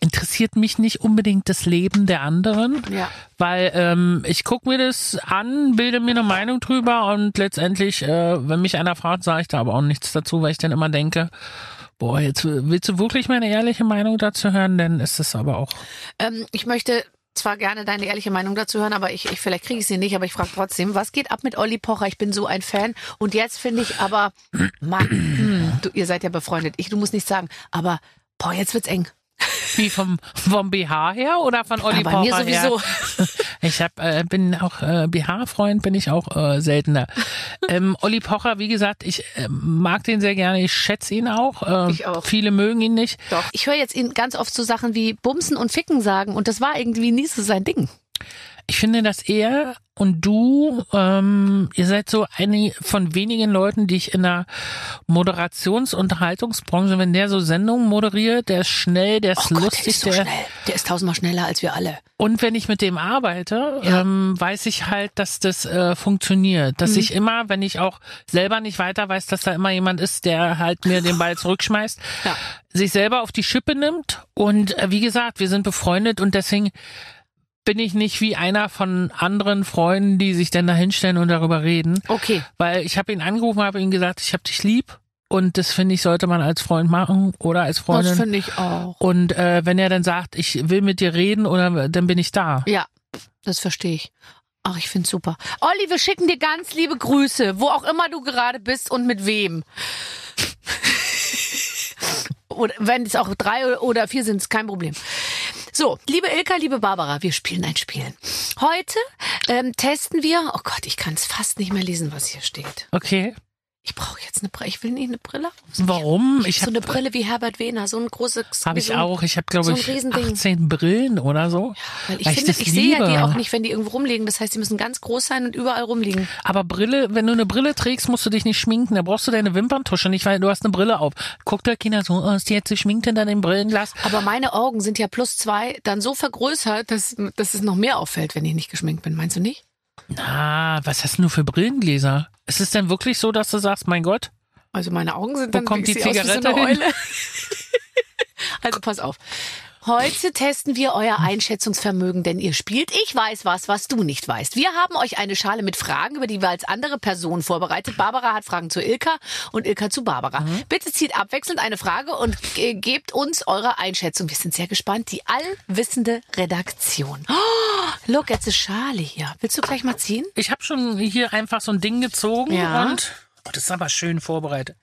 interessiert mich nicht unbedingt das Leben der anderen. Ja. Weil ähm, ich gucke mir das an, bilde mir eine Meinung drüber und letztendlich, äh, wenn mich einer fragt, sage ich da aber auch nichts dazu, weil ich dann immer denke, boah, jetzt willst du wirklich meine ehrliche Meinung dazu hören, dann ist es aber auch Ähm, ich möchte zwar gerne deine ehrliche Meinung dazu hören, aber ich, ich vielleicht kriege ich sie nicht, aber ich frage trotzdem, was geht ab mit Olli Pocher? Ich bin so ein Fan. Und jetzt finde ich aber, Mann, hm, du, ihr seid ja befreundet. Ich, du musst nichts sagen, aber boah, jetzt wird's eng. Wie vom, vom BH her oder von Olli bei mir Pocher sowieso. Her? Ich hab, äh, bin auch äh, BH-Freund, bin ich auch äh, seltener. ähm, Olli Pocher, wie gesagt, ich äh, mag den sehr gerne, ich schätze ihn auch. Äh, Ich auch. Viele mögen ihn nicht. Doch. Ich höre jetzt ihn ganz oft so Sachen wie Bumsen und Ficken sagen und das war irgendwie nie so sein Ding. Ich finde, dass er und du, ähm, ihr seid so eine von wenigen Leuten, die ich in der Moderations- und Unterhaltungsbranche, wenn der so Sendungen moderiert, der ist schnell, der ist Oh Gott, lustig, der ist so der, schnell. Der ist tausendmal schneller als wir alle. und wenn ich mit dem arbeite, Ja. ähm, weiß ich halt, dass das äh, funktioniert. Dass Mhm. ich immer, wenn ich auch selber nicht weiter weiß, dass da immer jemand ist, der halt mir den Ball zurückschmeißt, Ja. sich selber auf die Schippe nimmt. Und äh, wie gesagt, wir sind befreundet und deswegen bin ich nicht wie einer von anderen Freunden, die sich dann da hinstellen und darüber reden. Okay. Weil ich habe ihn angerufen, habe ihm gesagt, ich habe dich lieb. Und das finde ich, sollte man als Freund machen oder als Das Freundin. finde ich auch. Und äh, wenn er dann sagt, ich will mit dir reden, oder dann bin ich da. Ja, das verstehe ich. Ach, ich find's super. Olli, wir schicken dir ganz liebe Grüße, wo auch immer du gerade bist und mit wem. oder wenn es auch drei oder vier sind, ist kein Problem. So, liebe Ilka, liebe Barbara, wir spielen ein Spiel. Heute ähm, testen wir. Oh Gott, ich kann es fast nicht mehr lesen, was hier steht. Okay. Ich brauche jetzt eine Brille. Ich will nicht eine Brille. aufsetzen. Warum? Ich Ich so habe eine Brille wie Herbert Wehner, so ein großes. hab wie ich so ein- auch. Ich habe glaube so ich Riesending. 18 Brillen oder so. Weil ich Weil ich finde, das ich, sehe ja die auch nicht, wenn die irgendwo rumliegen. Das heißt, die müssen ganz groß sein und überall rumliegen. Aber Brille, wenn du eine Brille trägst, musst du dich nicht schminken. Da brauchst du deine Wimperntusche nicht, weil du hast eine Brille auf. Guckt der Kinder so, ist die jetzt geschminkt hinter dem Brillenglas? Aber meine Augen sind ja plus zwei dann so vergrößert, dass, dass es noch mehr auffällt, wenn ich nicht geschminkt bin. Meinst du nicht? Na, was hast du nur für Brillengläser? Ist es denn wirklich so, dass du sagst, mein Gott? Also meine Augen sind Wo dann kommt die sehe aus wie Zigarette so eine? Eule. also pass auf. Heute testen wir euer Einschätzungsvermögen, denn ihr spielt Ich weiß was, was du nicht weißt. Wir haben euch eine Schale mit Fragen über die jeweils andere Person vorbereitet. Barbara hat Fragen zu Ilka und Ilka zu Barbara. Bitte zieht abwechselnd eine Frage und ge- gebt uns eure Einschätzung. Wir sind sehr gespannt. Die allwissende Redaktion. Oh, look, jetzt eine Schale hier. Willst du gleich mal ziehen? Ich habe schon hier einfach so ein Ding gezogen Ja. und oh, das ist aber schön vorbereitet.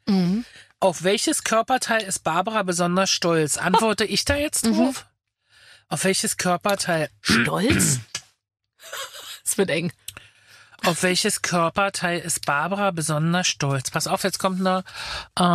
Auf welches Körperteil ist Barbara besonders stolz? Antworte ich da jetzt drauf? Auf welches Körperteil? Stolz? Es wird eng. Auf welches Körperteil ist Barbara besonders stolz? Pass auf, jetzt kommt eine, äh, äh,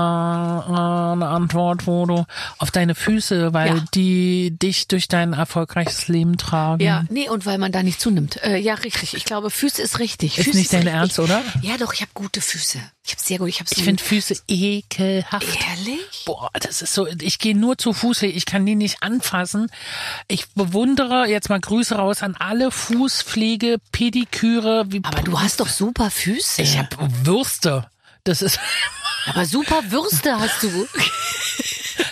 eine Antwort, wo du auf deine Füße, weil Ja. die dich durch dein erfolgreiches Leben tragen. Ja, nee, und weil man da nicht zunimmt. Äh, ja, richtig. Ich glaube, Füße ist richtig. Ist Füße nicht dein. Ernst, oder? Ja, doch, ich habe gute Füße. Ich habe sehr gut. Ich so Ich finde Füße ekelhaft. ehrlich. Boah, das ist so, ich gehe nur zu Fuß, ich kann die nicht anfassen. Ich bewundere jetzt mal Grüße raus an alle Fußpflege, Pediküre. Aber du hast doch super Füße. ich habe Würste. Das ist, Aber super Würste hast du.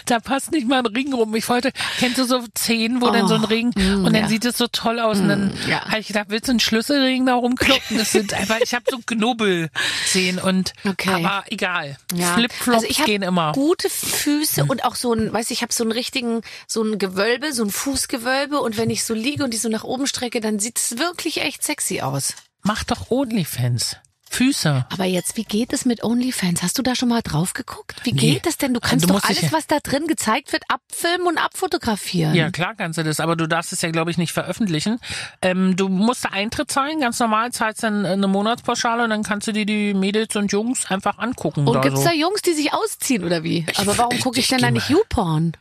da passt nicht mal ein Ring rum. Ich wollte, kennst du so Zehen, wo dann so ein Oh, Ring mm, und dann ja. sieht es so toll aus und dann ja. habe ich gedacht, willst du einen Schlüsselring da rumkloppen? Das sind einfach, ich habe so Knubbelzehen und Okay. aber egal. Ja. Flipflops also gehen immer. Gute Füße und auch so ein, weiß ich, ich habe so einen richtigen, so ein Gewölbe, so ein Fußgewölbe und wenn ich so liege und die so nach oben strecke, dann sieht es wirklich echt sexy aus. Mach doch Onlyfans. Füße. Aber jetzt, wie geht es mit OnlyFans? Hast du da schon mal drauf geguckt? Wie Nee. geht es denn? Du kannst Du doch alles, was da drin gezeigt wird, abfilmen und abfotografieren. Ja, klar kannst du das, aber du darfst es ja, glaube ich, nicht veröffentlichen. Ähm, du musst da Eintritt zahlen, ganz normal, zahlst dann eine Monatspauschale und dann kannst du dir die Mädels und Jungs einfach angucken. Und oder gibt's so. da Jungs, die sich ausziehen oder wie? Aber warum ich- gucke ich ich denn da nicht YouPorn?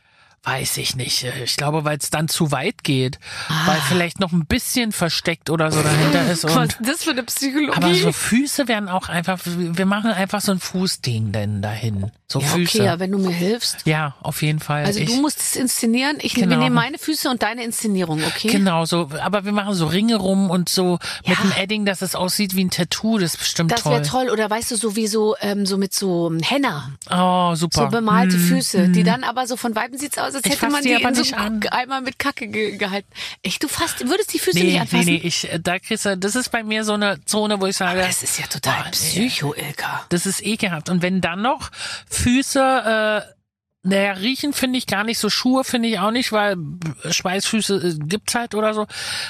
Weiß ich nicht. Ich glaube, weil es dann zu weit geht. Ah. Weil vielleicht noch ein bisschen versteckt oder so dahinter ist. Was Und, ist das für eine Psychologie? aber so Füße werden auch einfach, wir machen einfach so ein Fußding denn dahin. So ja, Füße. okay, ja, wenn du mir hilfst. Ja, auf jeden Fall. Also ich, du musst es inszenieren. Ich wir Genau. nehmen meine Füße und deine Inszenierung, okay? Genau, so, aber wir machen so Ringe rum und so mit Ja. einem Edding, dass es aussieht wie ein Tattoo, das ist bestimmt Das toll. wäre toll. Oder weißt du, so wie so, ähm, so mit so Henna, Oh, super. so bemalte Hm, Füße, die dann aber so von Weitem sieht's aus, als hätte man die die, aber in so nicht an. einmal mit Kacke ge gehalten. Echt, du fasst, würdest die Füße nicht Nee, nee, anfassen? nee, ich, äh, da kriegst du, das ist bei mir so eine Zone, wo ich sage, Das ist ja total Boah, nee. psycho, Ilka. das ist ekelhaft. Und wenn dann noch Füße, äh, naja, riechen finde ich gar nicht so, Schuhe finde ich auch nicht, weil Schweißfüße äh, gibt's halt oder so.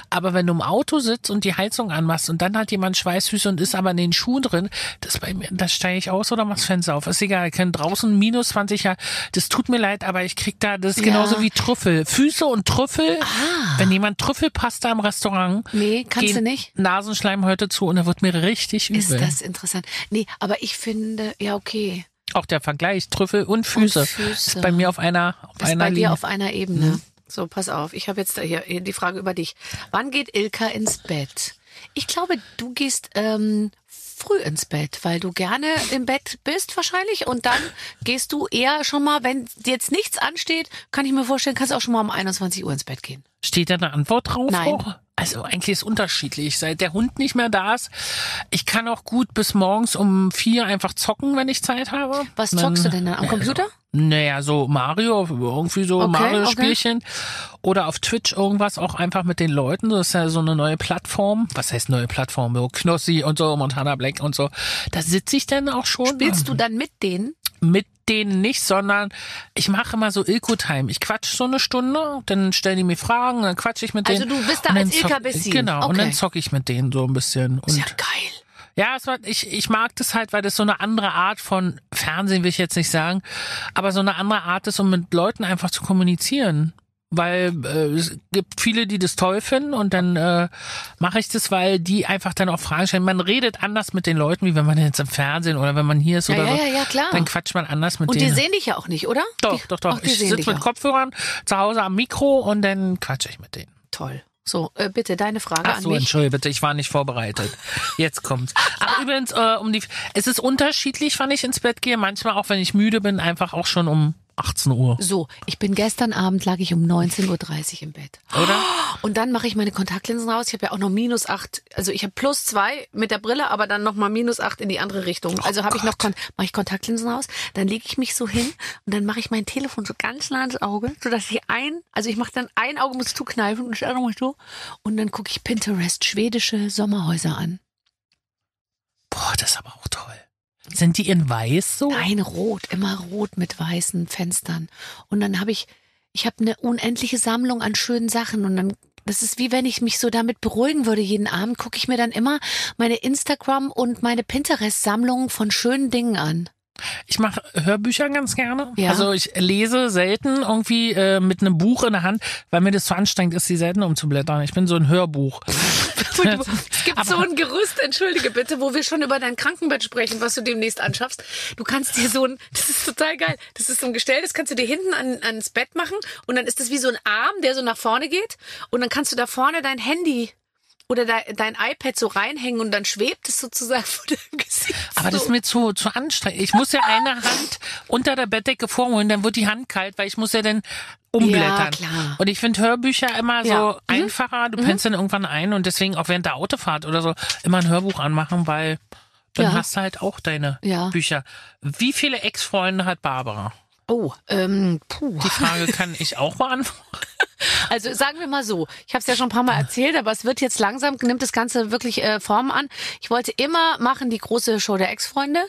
Aber wenn du im Auto sitzt und die Heizung anmachst und dann hat jemand Schweißfüße und ist aber in den Schuhen drin, das bei mir, das steige ich aus oder mach's Fenster auf. Ist egal, ich kann draußen minus 20 Grad. Das tut mir leid, aber ich krieg da, das ist Ja. genauso wie Trüffel. Füße und Trüffel. Ah. Wenn jemand Trüffelpasta im Restaurant, Nee, kannst du nicht? Nasenschleim heute zu und er wird mir richtig übel. Ist das interessant? Nee, aber ich finde, ja, okay. Auch der Vergleich Trüffel und Füße, Füße. ist bei mir auf einer auf ist einer bei Linie. dir auf einer Ebene. So, pass auf. Ich habe jetzt hier die Frage über dich. Wann geht Ilka ins Bett? Ich glaube, du gehst ähm, früh ins Bett, weil du gerne im Bett bist wahrscheinlich. Und dann gehst du eher schon mal, wenn dir jetzt nichts ansteht, kann ich mir vorstellen, kannst du auch schon mal um 21 Uhr ins Bett gehen. Steht da eine Antwort drauf? Nein. Auch? Also eigentlich ist unterschiedlich. Seit der Hund nicht mehr da ist, ich kann auch gut bis morgens um vier einfach zocken, wenn ich Zeit habe. Was zockst du denn dann am Naja, Computer? Naja, so Mario, irgendwie so Okay, Mario-Spielchen. Oder auf Twitch irgendwas auch einfach mit den Leuten. Das ist ja so eine neue Plattform. Was heißt neue Plattform? So Knossi und so, Montana Black und so. Da sitze ich dann auch schon. Spielst du dann mit denen? Mit denen nicht, sondern ich mache immer so Ilko-Time. Ich quatsch so eine Stunde, dann stellen die mir Fragen, dann quatsch ich mit Also denen. du bist da und als Ilka Bessin. Genau, und Okay. dann zocke ich mit denen so ein bisschen. Und Ist ja geil. ja, es war, ich, ich mag das halt, weil das so eine andere Art von Fernsehen, will ich jetzt nicht sagen, aber so eine andere Art ist, um mit Leuten einfach zu kommunizieren. Weil äh, es gibt viele, die das toll finden und dann äh, mache ich das, weil die einfach dann auch Fragen stellen. Man redet anders mit den Leuten, wie wenn man jetzt im Fernsehen oder wenn man hier ist Ja, oder ja, so. ja, ja, klar. Dann quatscht man anders mit Und die denen. sehen dich ja auch nicht, oder? Doch, die, doch, doch. Ach, die ich sitze mit. Kopfhörern zu Hause am Mikro und dann quatsche ich mit denen. Toll. So, äh, bitte deine Frage Ach an so, mich. entschuldige bitte, ich war nicht vorbereitet. Jetzt kommt's. Aber übrigens, äh, um die, es ist unterschiedlich, wann ich ins Bett gehe. Manchmal auch, wenn ich müde bin, einfach auch schon um 18 Uhr. So, ich bin gestern Abend lag ich um 19.30 Uhr im Bett. Oder? Und dann mache ich meine Kontaktlinsen raus. Ich habe ja auch noch minus acht, also ich habe plus zwei mit der Brille, aber dann noch mal minus acht in die andere Richtung. Also habe ich noch mache ich Kontaktlinsen raus, dann lege ich mich so hin und dann mache ich mein Telefon so ganz nah ans Auge, so dass ich ein, also ich mache dann ein Auge muss zukneifen und das andere muss so und dann gucke ich Pinterest schwedische Sommerhäuser an. Boah, das ist aber auch toll. Sind die in weiß so? Nein, rot, immer rot mit weißen Fenstern. Und dann habe ich, ich habe eine unendliche Sammlung an schönen Sachen und dann, das ist wie wenn ich mich so damit beruhigen würde. Jeden Abend gucke ich mir dann immer meine Instagram und meine Pinterest-Sammlung von schönen Dingen an. Ich mache Hörbücher ganz gerne. Ja. Also ich lese selten irgendwie äh, mit einem Buch in der Hand, weil mir das zu anstrengend ist, die Seiten umzublättern. Ich bin so ein Hörbuch. Es gibt so ein Gerüst, entschuldige bitte, wo wir schon über dein Krankenbett sprechen, was du demnächst anschaffst. Du kannst dir so ein, das ist total geil, das ist so ein Gestell, das kannst du dir hinten an, ans Bett machen und dann ist das wie so ein Arm, der so nach vorne geht und dann kannst du da vorne dein Handy oder de, dein iPad so reinhängen und dann schwebt es sozusagen vor deinem Gesicht. Aber das ist mir zu, zu anstrengend. Ich muss ja eine Hand unter der Bettdecke vorholen, dann wird die Hand kalt, weil ich muss ja dann umblättern. Ja, klar. Und ich finde Hörbücher immer so Ja. Mhm. einfacher. Du pennst dann irgendwann ein und deswegen auch während der Autofahrt oder so immer ein Hörbuch anmachen, weil dann Ja. hast du halt auch deine. Bücher. Wie viele Ex-Freunde hat Barbara? Oh, ähm, puh. Die Frage kann ich auch beantworten. Also sagen wir mal so, ich habe es ja schon ein paar Mal erzählt, aber es wird jetzt langsam, nimmt das Ganze wirklich äh, Form an. Ich wollte immer machen die große Show der Ex-Freunde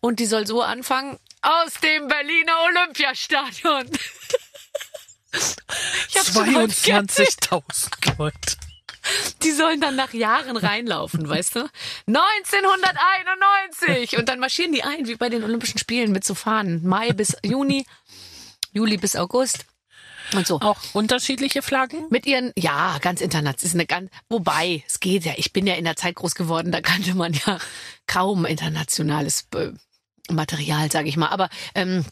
und die soll so anfangen, aus dem Berliner Olympiastadion. Ich hab's schon heute 22.000 Leute. Die sollen dann nach Jahren reinlaufen, weißt du? 1991! Und dann marschieren die ein, wie bei den Olympischen Spielen mit so Fahnen. Mai bis Juni, Juli bis August. Und so. Auch unterschiedliche Flaggen? Mit ihren, ja, ganz international. Ist eine ganz, wobei, es geht ja. Ich bin ja in der Zeit groß geworden, da kannte man ja kaum internationales äh, Material, sage ich mal. Aber ähm,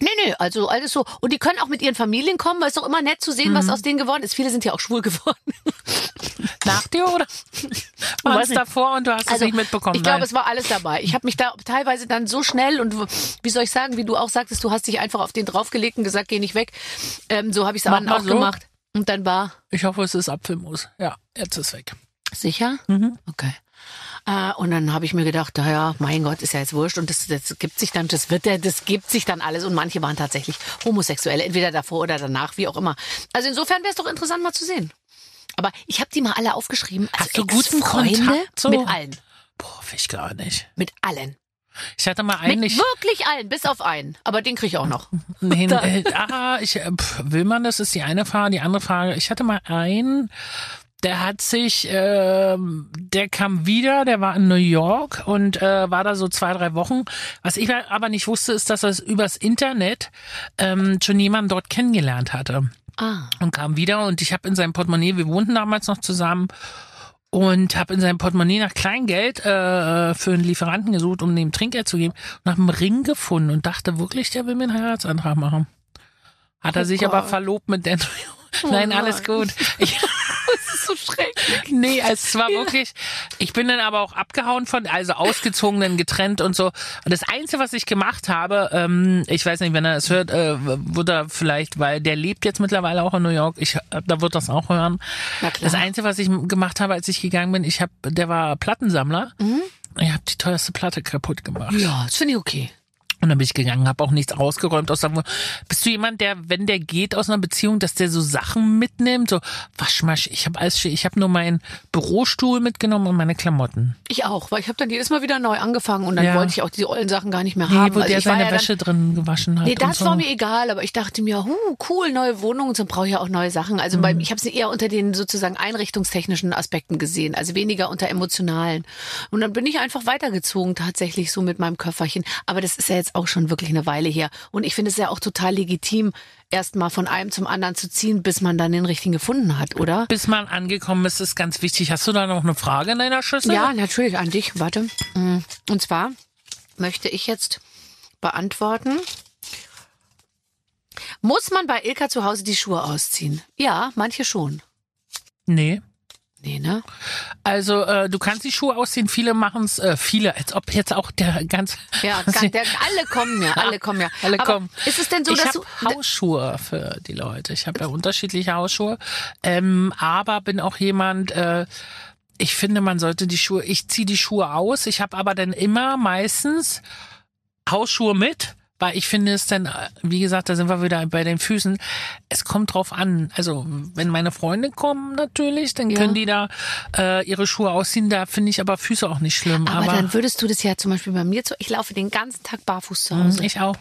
nee, nee, also alles so. Und die können auch mit ihren Familien kommen, weil es ist doch immer nett zu sehen, was aus denen geworden ist. Viele sind ja auch schwul geworden. Nach dir oder? War es davor und du hast es nicht mitbekommen? Ich glaube, es war alles dabei. Ich habe mich da teilweise dann so schnell und wie soll ich sagen, wie du auch sagtest, du hast dich einfach auf den draufgelegt und gesagt, geh nicht weg. Ähm, so habe ich es auch so. gemacht. Und dann war ich hoffe, es ist Apfelmus. Ja, jetzt ist weg. sicher. Mhm. Okay. Äh, und dann habe ich mir gedacht, naja, mein Gott, ist ja jetzt wurscht und das, das gibt sich dann, das wird ja, das gibt sich dann alles und manche waren tatsächlich Homosexuelle, entweder davor oder danach, wie auch immer. Also insofern wäre es doch interessant mal zu sehen. Aber ich habe die mal alle aufgeschrieben. Also Hast du guten Kontakt so? Mit allen. Boah, ich gar nicht. Mit allen. Ich hatte mal Mit eigentlich. wirklich allen, bis auf einen. Aber den kriege ich auch noch. Nee, äh, ah, ich, äh, pf, will man das? Ist die eine Frage. Die andere Frage. Ich hatte mal einen, der hat sich, ähm, der kam wieder, der war in New York und äh, war da so zwei, drei Wochen. Was ich aber nicht wusste, ist, dass er übers Internet ähm, schon jemanden dort kennengelernt hatte. Ah. und kam wieder und ich habe in seinem Portemonnaie, wir wohnten damals noch zusammen und habe in seinem Portemonnaie nach Kleingeld äh, für einen Lieferanten gesucht, um dem Trinkgeld zu geben und habe einen Ring gefunden und dachte wirklich, der will mir einen Heiratsantrag machen. Hat er Oh sich aber Gott. verlobt mit der Nein, nein. alles gut. Ich, ist so schrecklich. nee, es war wirklich, ich bin dann aber auch abgehauen von, also ausgezogen, dann getrennt und so. Und das Einzige, was ich gemacht habe, ähm, ich weiß nicht, wenn er es hört, äh, wird er vielleicht, weil der lebt jetzt mittlerweile auch in New York, ich, äh, da wird das auch hören. Das Einzige, was ich gemacht habe, als ich gegangen bin, ich habe, der war Plattensammler. Ich habe die teuerste Platte kaputt gemacht. Ja, das finde ich okay. Und dann bin ich gegangen, habe auch nichts ausgeräumt. Aus der, bist du jemand, der, wenn der geht aus einer Beziehung, dass der so Sachen mitnimmt? So Waschmasch, ich habe alles, ich habe nur meinen Bürostuhl mitgenommen und meine Klamotten. Ich auch, weil ich habe dann jedes Mal wieder neu angefangen und dann Ja. wollte ich auch diese ollen Sachen gar nicht mehr Nee, haben. wo Also der seine ja dann- Wäsche drin gewaschen hat. Nee, das so. war mir egal, aber ich dachte mir, huh, cool, neue Wohnung und so brauche ich ja auch neue Sachen. Also Mhm. bei, ich habe sie eher unter den sozusagen einrichtungstechnischen Aspekten gesehen, also weniger unter emotionalen. Und dann bin ich einfach weitergezogen tatsächlich so mit meinem Köfferchen. Aber das ist ja jetzt auch schon wirklich eine Weile her. Und ich finde es ja auch total legitim, erst mal von einem zum anderen zu ziehen, bis man dann den richtigen gefunden hat, oder? Bis man angekommen ist, ist ganz wichtig. Hast du da noch eine Frage in deiner Schüssel? Ja, natürlich, an dich. Warte. Mm, Und zwar möchte ich jetzt beantworten. Muss man bei Ilka zu Hause die Schuhe ausziehen? Ja, manche schon. Nee. Nee, ne? Also äh, du kannst die Schuhe ausziehen, viele machen es, äh, viele, als ob jetzt auch der ganz... Ja, der, alle kommen ja, alle kommen ja. Alle Aber kommen. Ist es denn so, ich dass du... Hausschuhe für die Leute. Ich habe ja unterschiedliche Hausschuhe, ähm, aber bin auch jemand. Äh, ich finde, man sollte die Schuhe. Ich ziehe die Schuhe aus. Ich habe aber dann immer meistens Hausschuhe mit. Weil ich finde es dann, wie gesagt, da sind wir wieder bei den Füßen. Es kommt drauf an. Also, wenn meine Freunde kommen natürlich, dann Ja. können die da äh, ihre Schuhe ausziehen. Da finde ich aber Füße auch nicht schlimm. Aber, Aber, dann würdest du das ja zum Beispiel bei mir, zu, ich laufe den ganzen Tag barfuß zu Hause. Hm, ich auch.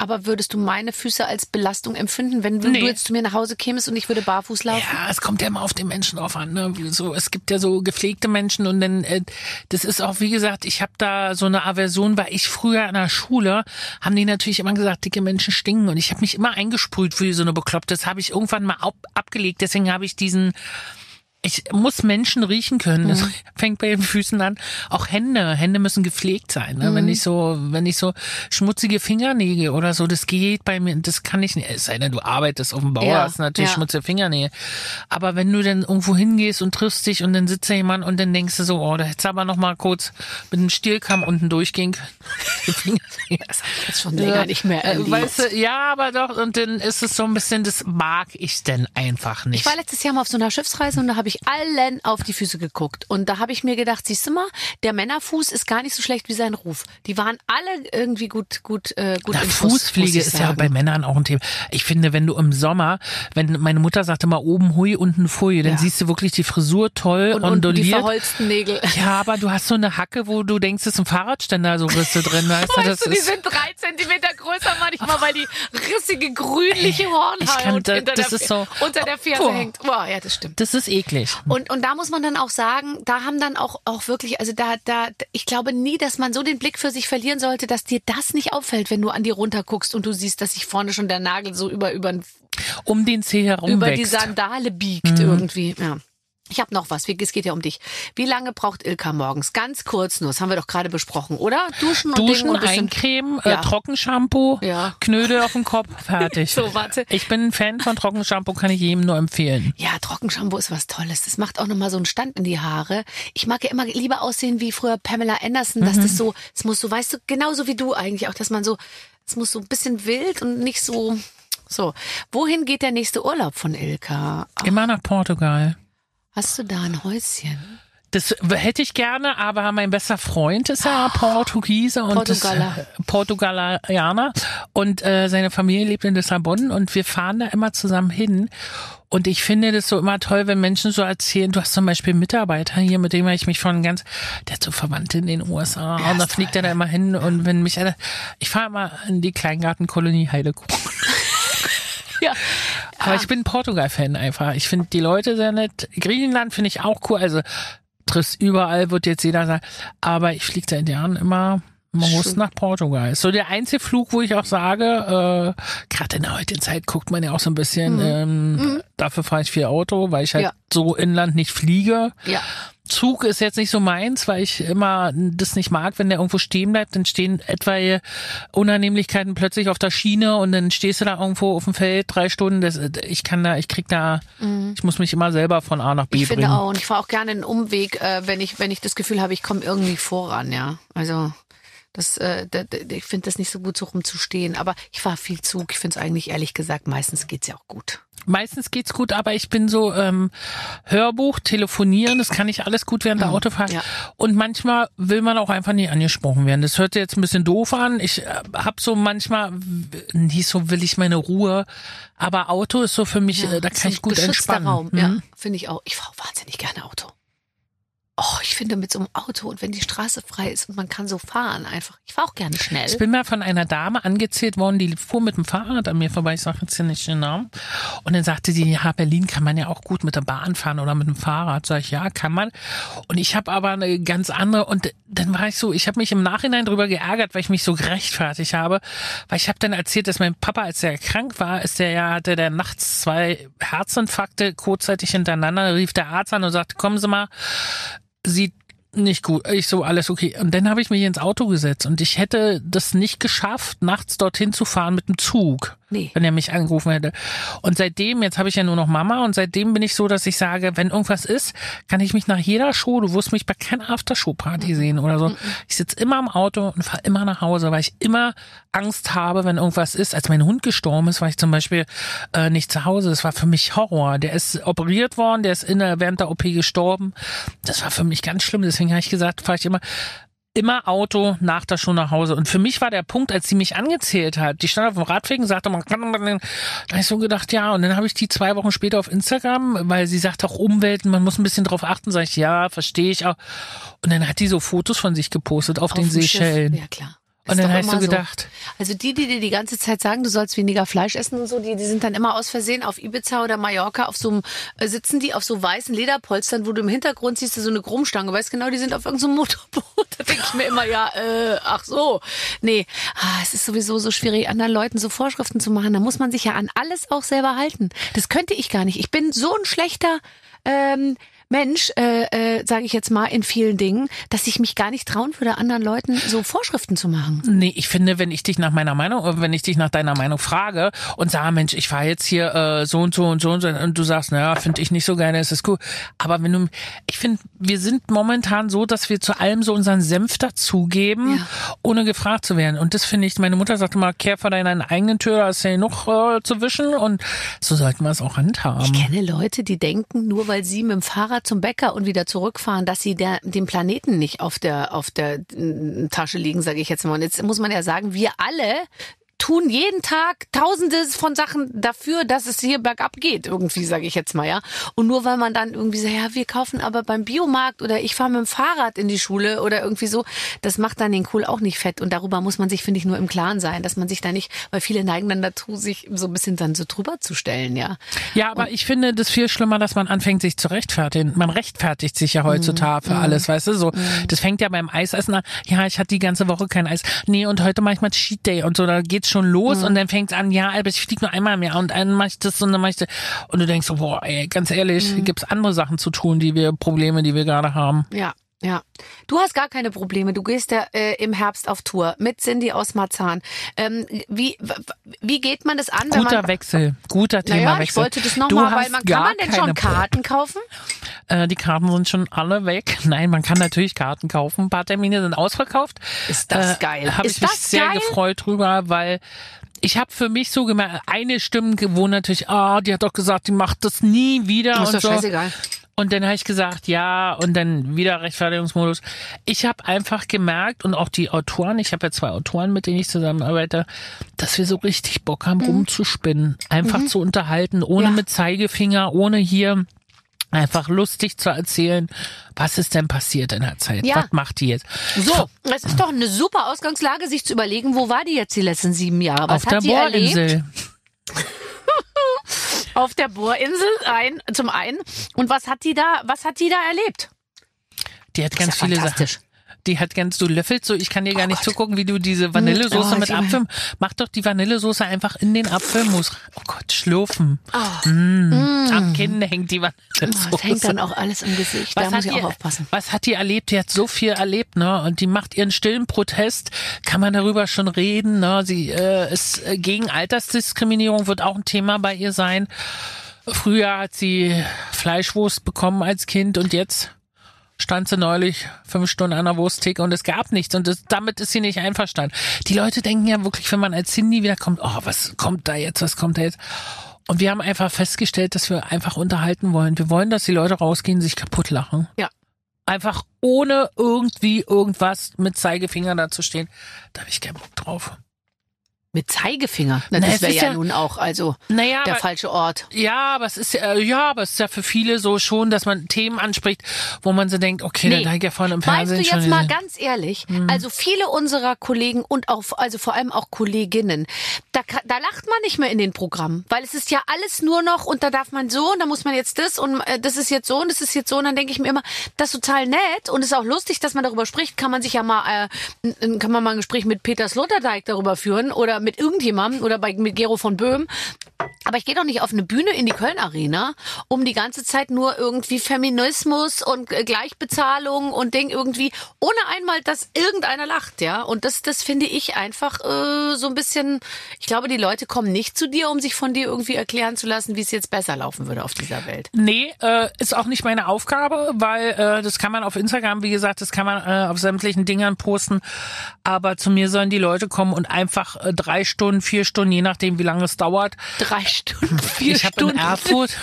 Aber würdest du meine Füße als Belastung empfinden, wenn du, Nee. du jetzt zu mir nach Hause kämest und ich würde barfuß laufen? Ja, es kommt ja immer auf den Menschen drauf an. Ne? So, es gibt ja so gepflegte Menschen und dann, äh, das ist auch, wie gesagt, ich habe da so eine Aversion, weil ich früher in der Schule, haben die natürlich immer gesagt, dicke Menschen stinken und ich habe mich immer eingesprüht für so eine Bekloppte. Das habe ich irgendwann mal ab, abgelegt, deswegen habe ich diesen ich muss Menschen riechen können. Das fängt bei den Füßen an. Auch Hände. Hände müssen gepflegt sein. Ne? Wenn ich so, wenn ich so schmutzige Fingernägel oder so, das geht bei mir, das kann ich nicht. Es sei denn, du arbeitest auf dem Bauer, Ja, hast natürlich ja. schmutzige Fingernägel. Aber wenn du dann irgendwo hingehst und triffst dich und dann sitzt da jemand und dann denkst du so, oh, da hättest du aber noch mal kurz mit dem Stielkamm unten durchgehen können. Die Fingernägel. Das ich jetzt schon länger nicht mehr Äh, erlebt. Weißt du, ja, aber doch, und dann ist es so ein bisschen, das mag ich denn einfach nicht. Ich war letztes Jahr mal auf so einer Schiffsreise und da habe ich allen auf die Füße geguckt. Und da habe ich mir gedacht, siehst du mal, der Männerfuß ist gar nicht so schlecht wie sein Ruf. Die waren alle irgendwie gut, gut, äh, gut Na, Fußpflege ich ist ja sagen. bei Männern auch ein Thema. Ich finde, wenn du im Sommer, wenn meine Mutter sagte mal oben hui, unten pfui, dann Ja. siehst du wirklich die Frisur toll und, und die verholzten Nägel. Ja, aber du hast so eine Hacke, wo du denkst, es ist ein Fahrradständer, so Risse drin. Weißt du, das Weißt du, die ist, sind drei Zentimeter größer manchmal, weil die rissige grünliche Hornhaut hinter das der, ist so- unter der Ferse Boah. hängt. Boah, ja, das stimmt. das ist eklig. Und, und da muss man dann auch sagen, da haben dann auch, auch wirklich, also da, da, ich glaube nie, dass man so den Blick für sich verlieren sollte, dass dir das nicht auffällt, wenn du an die runter guckst und du siehst, dass sich vorne schon der Nagel so über, über, Um den Zeh herum über die wächst. Mhm. Sandale biegt irgendwie. Ja. Ich habe noch was. Es geht ja um dich. Wie lange braucht Ilka morgens? Ganz kurz nur. Das haben wir doch gerade besprochen, oder? Duschen und Ding Duschen, und ein bisschen Eincremen, Ja. äh, Trockenshampoo, Ja. Knödel auf dem Kopf, fertig. So, warte. Ich bin ein Fan von Trockenshampoo, kann ich jedem nur empfehlen. Ja, Trockenshampoo ist was Tolles. Das macht auch nochmal so einen Stand in die Haare. Ich mag ja immer lieber aussehen wie früher Pamela Anderson, dass Mhm. das so, es muss so, weißt du, genauso wie du eigentlich auch, dass man so, es muss so ein bisschen wild und nicht so, so. Wohin geht der nächste Urlaub von Ilka? Immer nach Portugal. Hast du da ein Häuschen? Das hätte ich gerne, aber mein bester Freund ist ja Portugiese und das, Portugaler. äh, Portugalianer und äh, seine Familie lebt in Lissabon und wir fahren da immer zusammen hin. Und ich finde das so immer toll, wenn Menschen so erzählen, du hast zum Beispiel einen Mitarbeiter hier, mit dem ich mich von ganz, der hat so Verwandte in den USA und da fliegt er da immer hin und wenn mich einer, ich fahre immer in die Kleingartenkolonie Heidekuchen. Ja. Aber ich bin Portugal-Fan einfach. Ich finde die Leute sehr nett. Griechenland finde ich auch cool. Also triffst überall, wird jetzt jeder sagen. Aber ich fliege seit Jahren immer Man muss nach Portugal. Ist so der einzige Flug, wo ich auch sage, äh, gerade in der heutigen Zeit guckt man ja auch so ein bisschen, ähm, dafür fahre ich viel Auto, weil ich halt Mhm. Ja. so inland nicht fliege. Ja. Zug ist jetzt nicht so meins, weil ich immer das nicht mag, wenn der irgendwo stehen bleibt, dann stehen etwaige Unannehmlichkeiten plötzlich auf der Schiene und dann stehst du da irgendwo auf dem Feld drei Stunden. Das, ich kann da, ich krieg da, ich muss mich immer selber von A nach B Mhm. Ich bringen. finde auch, und ich fahre auch gerne einen Umweg, äh, wenn ich, wenn ich das Gefühl habe, ich komme irgendwie voran, ja. Also das, äh, d- d- ich finde das nicht so gut, so rumzustehen. Aber ich fahre viel Zug. Ich finde es eigentlich ehrlich gesagt, meistens geht's ja auch gut. Meistens geht's gut, aber ich bin so ähm, Hörbuch, telefonieren, das kann ich alles gut während der Autofahrt. ja. Und manchmal will man auch einfach nie angesprochen werden. Das hört sich jetzt ein bisschen doof an. Ich äh, hab so manchmal, nie so will ich meine Ruhe, aber Auto ist so für mich, äh, da kann ich gut entspannen. Raum, Mhm. ja, finde ich auch. Ich fahre wahnsinnig gerne Auto. Oh, ich finde mit so einem Auto und wenn die Straße frei ist und man kann so fahren einfach. Ich fahre auch gerne schnell. Ich bin mal von einer Dame angezählt worden, die fuhr mit dem Fahrrad an mir vorbei, ich sage jetzt hier nicht den Namen. Und dann sagte sie, ja, Berlin kann man ja auch gut mit der Bahn fahren oder mit dem Fahrrad. Sag ich, ja, kann man. Und ich habe aber eine ganz andere, und dann war ich so, ich habe mich im Nachhinein drüber geärgert, weil ich mich so gerechtfertigt habe. Weil ich habe dann erzählt, dass mein Papa, als er krank war, ist der ja, hatte der nachts zwei Herzinfarkte kurzzeitig hintereinander, rief der Arzt an und sagte, kommen Sie mal, sieht nicht gut. Ich so, alles okay. Und dann habe ich mich ins Auto gesetzt und ich hätte das nicht geschafft, nachts dorthin zu fahren mit dem Zug. Nee. Wenn er mich angerufen hätte. Und seitdem, jetzt habe ich ja nur noch Mama und seitdem bin ich so, dass ich sage, wenn irgendwas ist, kann ich mich nach jeder Show, du wirst mich bei keiner Aftershow-Party sehen oder so. Ich sitze immer im Auto und fahre immer nach Hause, weil ich immer Angst habe, wenn irgendwas ist. Als mein Hund gestorben ist, war ich zum Beispiel äh, nicht zu Hause. Das war für mich Horror. Der ist operiert worden, der ist in der, während der OP gestorben. Das war für mich ganz schlimm. Deswegen habe ich gesagt, fahre ich immer immer Auto nach der Show nach Hause. Und für mich war der Punkt, als sie mich angezählt hat, die stand auf dem Radweg und sagte, man kann, man, da habe ich so gedacht, ja. Und dann habe ich die zwei Wochen später auf Instagram, weil sie sagt auch Umwelt, man muss ein bisschen drauf achten, sage ich, ja, verstehe ich auch. Und dann hat die so Fotos von sich gepostet auf, den dem Schiff. Seychellen. Ja, klar. Und dann hast du immer so. gedacht, Also die, die dir die ganze Zeit sagen, du sollst weniger Fleisch essen und so, die, die sind dann immer aus Versehen auf Ibiza oder Mallorca auf so einem, äh, sitzen die auf so weißen Lederpolstern, wo du im Hintergrund siehst du so eine Chromstange, weißt genau, die sind auf irgendeinem Motorboot. Da denke ich mir immer, ja, äh, ach so. Nee, ah, es ist sowieso so schwierig, anderen Leuten so Vorschriften zu machen. Da muss man sich ja an alles auch selber halten. Das könnte ich gar nicht. Ich bin so ein schlechter ähm, Mensch, äh, äh, sage ich jetzt mal, in vielen Dingen, dass ich mich gar nicht trauen würde, anderen Leuten so Vorschriften zu machen. Nee, ich finde, wenn ich dich nach meiner Meinung, äh, wenn ich dich nach deiner Meinung frage und sage, Mensch, ich fahre jetzt hier äh, so und so und so und so und du sagst, naja, finde ich nicht so das ist cool. Aber wenn du, ich finde, wir sind momentan so, dass wir zu allem so unseren Senf dazugeben, Ja. ohne gefragt zu werden. Und das finde ich, meine Mutter sagte mal, kehr vor deiner eigenen Tür, da ist ja noch äh, zu wischen und so sollten wir es auch handhaben. Ich kenne Leute, die denken, nur weil sie mit dem Fahrrad zum Bäcker und wieder zurückfahren, dass sie der, den Planeten nicht auf der, auf der Tasche liegen, sage ich jetzt mal. Und jetzt muss man ja sagen, wir alle tun jeden Tag tausende von Sachen dafür, dass es hier bergab geht, irgendwie, sage ich jetzt mal, ja. Und nur weil man dann irgendwie sagt, ja, wir kaufen aber beim Biomarkt oder ich fahre mit dem Fahrrad in die Schule oder irgendwie so, das macht dann den Kohl auch nicht fett. Und darüber muss man sich, finde ich, nur im Klaren sein, dass man sich da nicht, weil viele neigen dann dazu, sich so ein bisschen dann so drüber zu stellen, ja. Ja, aber ich finde das viel schlimmer, dass man anfängt, sich zu rechtfertigen. Man rechtfertigt sich ja heutzutage Mhm. für alles, weißt du, so. Das fängt ja beim Eisessen an. Ja, ich hatte die ganze Woche kein Eis. Nee, und heute mache ich mal Cheat Day und so, da geht's schon los Mhm. und dann fängt's an, ja, aber ich fliege nur einmal im Jahr und dann mache ich das und dann mache ich das. Und du denkst so, boah, ey, ganz ehrlich, Mhm. gibt's andere Sachen zu tun, die wir, Probleme, die wir gerade haben. Ja, ja. Du hast gar keine Probleme. Du gehst ja äh, im Herbst auf Tour mit Cindy aus Marzahn. Ähm, wie, wie geht man das an, Guter man... Guter guter Naja, Themawechsel. ich wollte das nochmal, weil man kann man denn schon Karten kaufen? Äh, die Karten sind schon alle weg. Nein, man kann natürlich Karten kaufen. Ein paar Termine sind ausverkauft. Ist das geil. Habe ich mich das sehr geil? gefreut drüber, weil ich habe für mich so gemerkt, eine Stimme gewohnt natürlich, ah, die hat doch gesagt, die macht das nie wieder Ist und doch so. scheißegal. Und dann habe ich gesagt, ja, und dann wieder Rechtfertigungsmodus. Ich habe einfach gemerkt und auch die Autoren, ich habe ja zwei Autoren, mit denen ich zusammenarbeite, dass wir so richtig Bock haben, rumzuspinnen, einfach zu unterhalten, ohne Mhm. Ja. mit Zeigefinger, ohne hier einfach lustig zu erzählen, was ist denn passiert in der Zeit? Ja. Was macht die jetzt? So, es ist doch eine super Ausgangslage, sich zu überlegen, wo war die jetzt die letzten sieben Jahre? Was auf der hat die erlebt? Auf der Bohrinsel ein, zum einen. Und was hat die da, was hat die da erlebt? Die hat ganz viele Sachen. Die hat ganz, du löffelst so, ich kann dir gar Oh nicht Gott. zugucken, wie du diese Vanillesoße Oh, mit Apfel, mach doch die Vanillesoße einfach in den Apfelmus. Oh Gott, schlürfen. Oh. Mm. Am Kinn hängt die Oh, Vanillesoße. das hängt dann auch alles im Gesicht. da muss ich auch aufpassen. Was hat die erlebt? Die hat so viel erlebt, ne? Und die macht ihren stillen Protest. Kann man darüber schon reden, ne? Sie äh, ist äh, gegen Altersdiskriminierung, wird auch ein Thema bei ihr sein. Früher hat sie Fleischwurst bekommen als Kind und jetzt stand sie neulich fünf Stunden an der Wursttheke und es gab nichts und das, damit ist sie nicht einverstanden. Die Leute denken ja wirklich, wenn man als Cindy wiederkommt, oh, was kommt da jetzt, was kommt da jetzt? Und wir haben einfach festgestellt, dass wir einfach unterhalten wollen. Wir wollen, dass die Leute rausgehen, sich kaputt lachen. Ja. Einfach ohne irgendwie irgendwas mit Zeigefinger da zu stehen. Da habe ich keinen Bock drauf. Mit Zeigefinger. Na, das wäre ja, ja- nun auch also Naja, der aber, falsche Ort. ja, aber es ist ja, ja, aber es ist ja für viele so schon, dass man Themen anspricht, wo man so denkt, okay, Nee. dann habe ich ja vorhin im Meinst du Fernsehen jetzt mal ganz ehrlich, Mhm. also viele unserer Kollegen und auch, also vor allem auch Kolleginnen, da, da lacht man nicht mehr in den Programmen, weil es ist ja alles nur noch und da darf man so und da muss man jetzt das und äh, das ist jetzt so und das ist jetzt so und dann denke ich mir immer, das ist total nett und es ist auch lustig, dass man darüber spricht, kann man sich ja mal, äh, kann man mal ein Gespräch mit Peter Sloterdijk darüber führen oder mit irgendjemandem oder bei, mit Gero von Böhm. Aber ich gehe doch nicht auf eine Bühne in die Köln Arena, um die ganze Zeit nur irgendwie Feminismus und äh, Gleichbezahlung und Ding irgendwie, ohne einmal, dass irgendeiner lacht, ja. Und das, das finde ich einfach äh, so ein bisschen. Ich glaube, die Leute kommen nicht zu dir, um sich von dir irgendwie erklären zu lassen, wie es jetzt besser laufen würde auf dieser Welt. Nee, äh, ist auch nicht meine Aufgabe, weil äh, das kann man auf Instagram, wie gesagt, das kann man äh, auf sämtlichen Dingern posten. Aber zu mir sollen die Leute kommen und einfach äh, Stunden, vier Stunden, je nachdem, wie lange es dauert. Drei Stunden, vier ich habe in Stunden. Erfurt,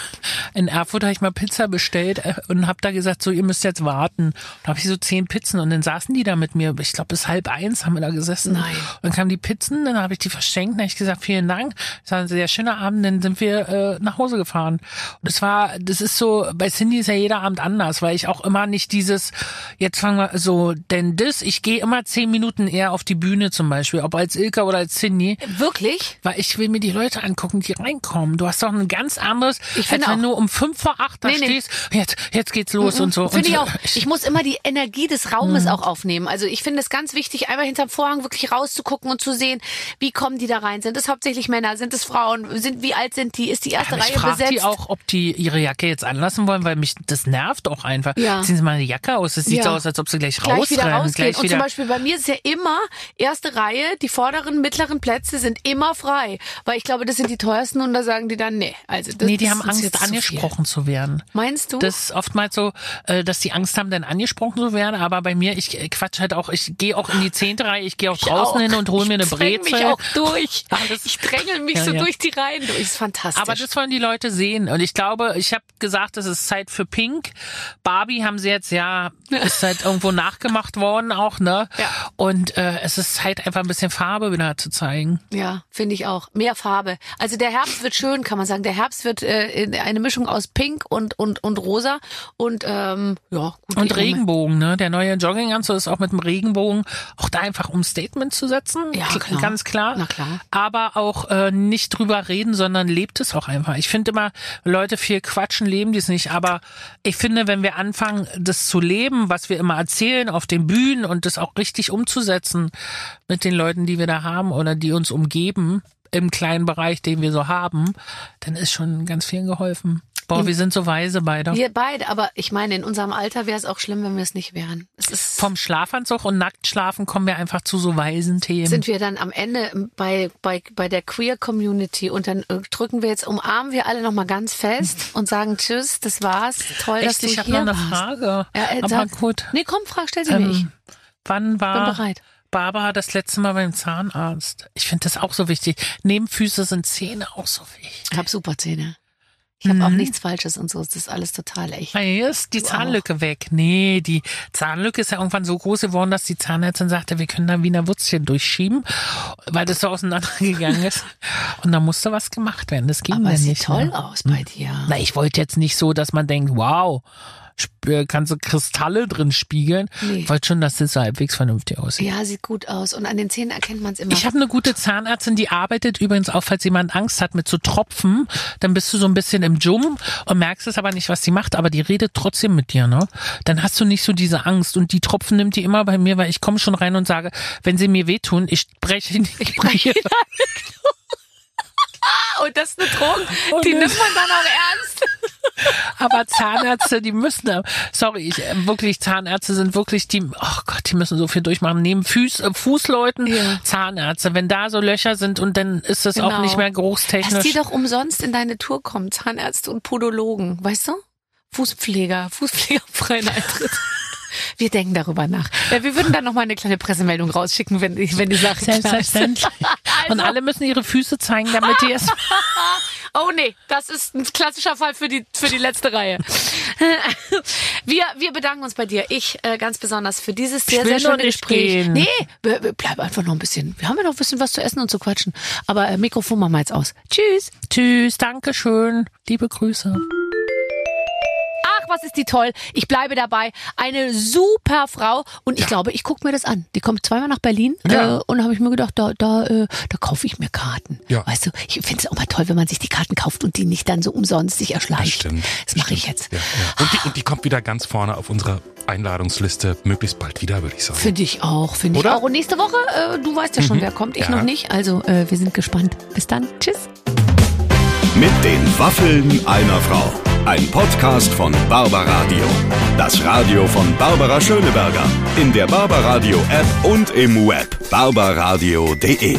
in Erfurt habe ich mal Pizza bestellt äh, und habe da gesagt, so ihr müsst jetzt warten. Da habe ich so zehn Pizzen und dann saßen die da mit mir. Ich glaube bis halb eins haben wir da gesessen. Nein. Und dann kamen die Pizzen, dann habe ich die verschenkt, dann habe ich gesagt vielen Dank. Es war ein sehr schöner Abend, dann sind wir äh, nach Hause gefahren. Und es war, das ist so, bei Cindy ist ja jeder Abend anders, weil ich auch immer nicht dieses, jetzt fangen wir so, denn das, ich gehe immer zehn Minuten eher auf die Bühne zum Beispiel, ob als Ilka oder als Cindy. Wirklich? Weil ich will mir die Leute angucken, die reinkommen. Du hast doch ein ganz anderes, Ich finde als wenn du um fünf vor acht da Nee, nee. stehst. Jetzt, jetzt geht's los und so. Finde ich auch. Ich muss immer die Energie des Raumes auch aufnehmen. Also ich finde es ganz wichtig, einmal hinterm Vorhang wirklich rauszugucken und zu sehen, wie kommen die da rein? Sind es hauptsächlich Männer? Sind es Frauen? Sind, wie alt sind die? Ist die erste ich Reihe frage besetzt? die auch, ob die ihre Jacke jetzt anlassen wollen, weil mich das nervt auch einfach. Ja. Ziehen Sie mal eine Jacke aus. Es sieht Ja. so aus, als ob sie gleich, gleich wieder rausrennen. rausgehen. Gleich Und wieder. zum Beispiel bei mir ist ja immer erste Reihe, die vorderen, mittleren Plätze sind immer frei. Weil ich glaube, das sind die teuersten und da sagen die dann, nee. Also das, nee, die das haben Angst, jetzt zu angesprochen zu werden. Meinst du? Das ist oftmals so, äh, dass die Angst haben, dann angesprochen zu werden. Aber bei mir, ich äh, quatsch halt auch, ich gehe auch in die zehnte Reihe, ich gehe auch draußen auch. hin und hole mir eine ich Brezel. mich auch durch. Alles- Ich drängel mich Ja, so ja. durch die Reihen durch. Das ist fantastisch. Aber das wollen die Leute sehen. Und ich glaube, ich habe gesagt, es ist Zeit für Pink. Barbie haben sie jetzt ja, ist halt irgendwo nachgemacht worden auch, ne? Ja. Und äh, es ist Zeit, einfach ein bisschen Farbe wieder zu zeigen. Ja, finde ich auch. Mehr Farbe. Also der Herbst wird schön, kann man sagen. Der Herbst wird äh, in- eine Mischung aus Pink und und und Rosa und ähm, ja gut. Und Regenbogen, ne? Der neue Jogginganzug ist auch mit dem Regenbogen auch da einfach um Statement zu setzen. Ja, Kl- klar. Ganz klar. Na klar. Aber auch äh, nicht drüber reden, sondern lebt es auch einfach. Ich finde immer, Leute viel quatschen, leben die es nicht. Aber ich finde, wenn wir anfangen, das zu leben, was wir immer erzählen auf den Bühnen und das auch richtig umzusetzen mit den Leuten, die wir da haben oder die uns umgeben, im kleinen Bereich, den wir so haben, dann ist schon ganz vielen geholfen. Boah, wir sind so weise beide. Wir beide, aber ich meine, in unserem Alter wäre es auch schlimm, wenn wir es nicht wären. Es ist Vom Schlafanzug und Nacktschlafen kommen wir einfach zu so weisen Themen. sind wir dann am Ende bei, bei, bei der Queer Community und dann äh, drücken wir jetzt, umarmen wir alle nochmal ganz fest und sagen Tschüss, das war's. Toll, dass Echt, du ich habe hier noch eine warst. Frage. Ja, äh, Aber sag- gut. Nee, komm, frag, stell sie mir. Ich Ähm, wann bin war bereit. Barbara das letzte Mal beim Zahnarzt? Ich finde das auch so wichtig. Neben Füße sind Zähne auch so wichtig. Ich habe super Zähne. Ich habe auch Mhm. nichts Falsches und so. Das ist alles total echt. Ah, Hier ist die Du Zahnlücke weg. Nee, die Zahnlücke ist ja irgendwann so groß geworden, dass die Zahnärztin sagte, wir können da Wiener Würstchen durchschieben, weil das so auseinandergegangen ist. Und da musste was gemacht werden. Das ging Aber dann es sieht nicht toll mehr. aus bei dir. Na, ich wollte jetzt nicht so, dass man denkt, wow, kannst du Kristalle drin spiegeln. Nee. Ich wollte schon, dass das so halbwegs vernünftig aussieht. Ja, sieht gut aus. Und an den Zähnen erkennt man es immer. Ich habe eine gute Zahnärztin, die arbeitet übrigens auch, falls jemand Angst hat mit so Tropfen, dann bist du so ein bisschen im Jum und merkst es aber nicht, was sie macht, aber die redet trotzdem mit dir, ne? Dann hast du nicht so diese Angst und die Tropfen nimmt die immer bei mir, weil ich komme schon rein und sage, wenn sie mir wehtun, ich breche nicht. Ich breche. Und das ist eine Drohung, Oh, die nimmt man dann auch ernst. Aber Zahnärzte, die müssen, da- sorry, ich, äh, wirklich, Zahnärzte sind wirklich, die, oh Gott, die müssen so viel durchmachen. Neben Fuß, äh, Fußleuten, Ja. Zahnärzte, wenn da so Löcher sind und dann ist das auch Genau. nicht mehr Lass geruchstechnisch. die doch umsonst in deine Tour kommen, Zahnärzte und Podologen, weißt du? Fußpfleger, Fußpfleger auf freien Eintritt. Wir denken darüber nach. Ja, wir würden dann noch mal eine kleine Pressemeldung rausschicken, wenn, wenn die Sache. Selbstverständlich. Und Also- alle müssen ihre Füße zeigen, damit die es. Oh nee, das ist ein klassischer Fall für die für die letzte Reihe. Wir wir bedanken uns bei dir. Ich äh, ganz besonders für dieses sehr sehr schöne Gespräch. Nee, bleiben einfach noch ein bisschen. Wir haben ja noch ein bisschen was zu essen und zu quatschen. Aber äh, Mikrofon machen wir jetzt aus. Tschüss. Tschüss, Dankeschön. Liebe Grüße. Ach, was ist die toll. Ich bleibe dabei. Eine super Frau. Und ich glaube, ich gucke mir das an. Die kommt zweimal nach Berlin. Ja. Äh, und habe ich mir gedacht, da, da, äh, da kaufe ich mir Karten. Ja. Weißt du, ich finde es auch mal toll, wenn man sich die Karten kauft und die nicht dann so umsonst sich erschleicht. Stimmt. Das mache ich jetzt. Ja, ja. Und, die, und die kommt wieder ganz vorne auf unserer Einladungsliste. Möglichst bald wieder, würde ich sagen. Finde ich auch, finde ich auch. Und nächste Woche, äh, du weißt ja schon, wer kommt, ich Ja. noch nicht. Also äh, wir sind gespannt. Bis dann. Tschüss. Mit den Waffeln einer Frau. Ein Podcast von Barbaradio. Das Radio von Barbara Schöneberger. In der Barbaradio App und im Web. barbaradio.de.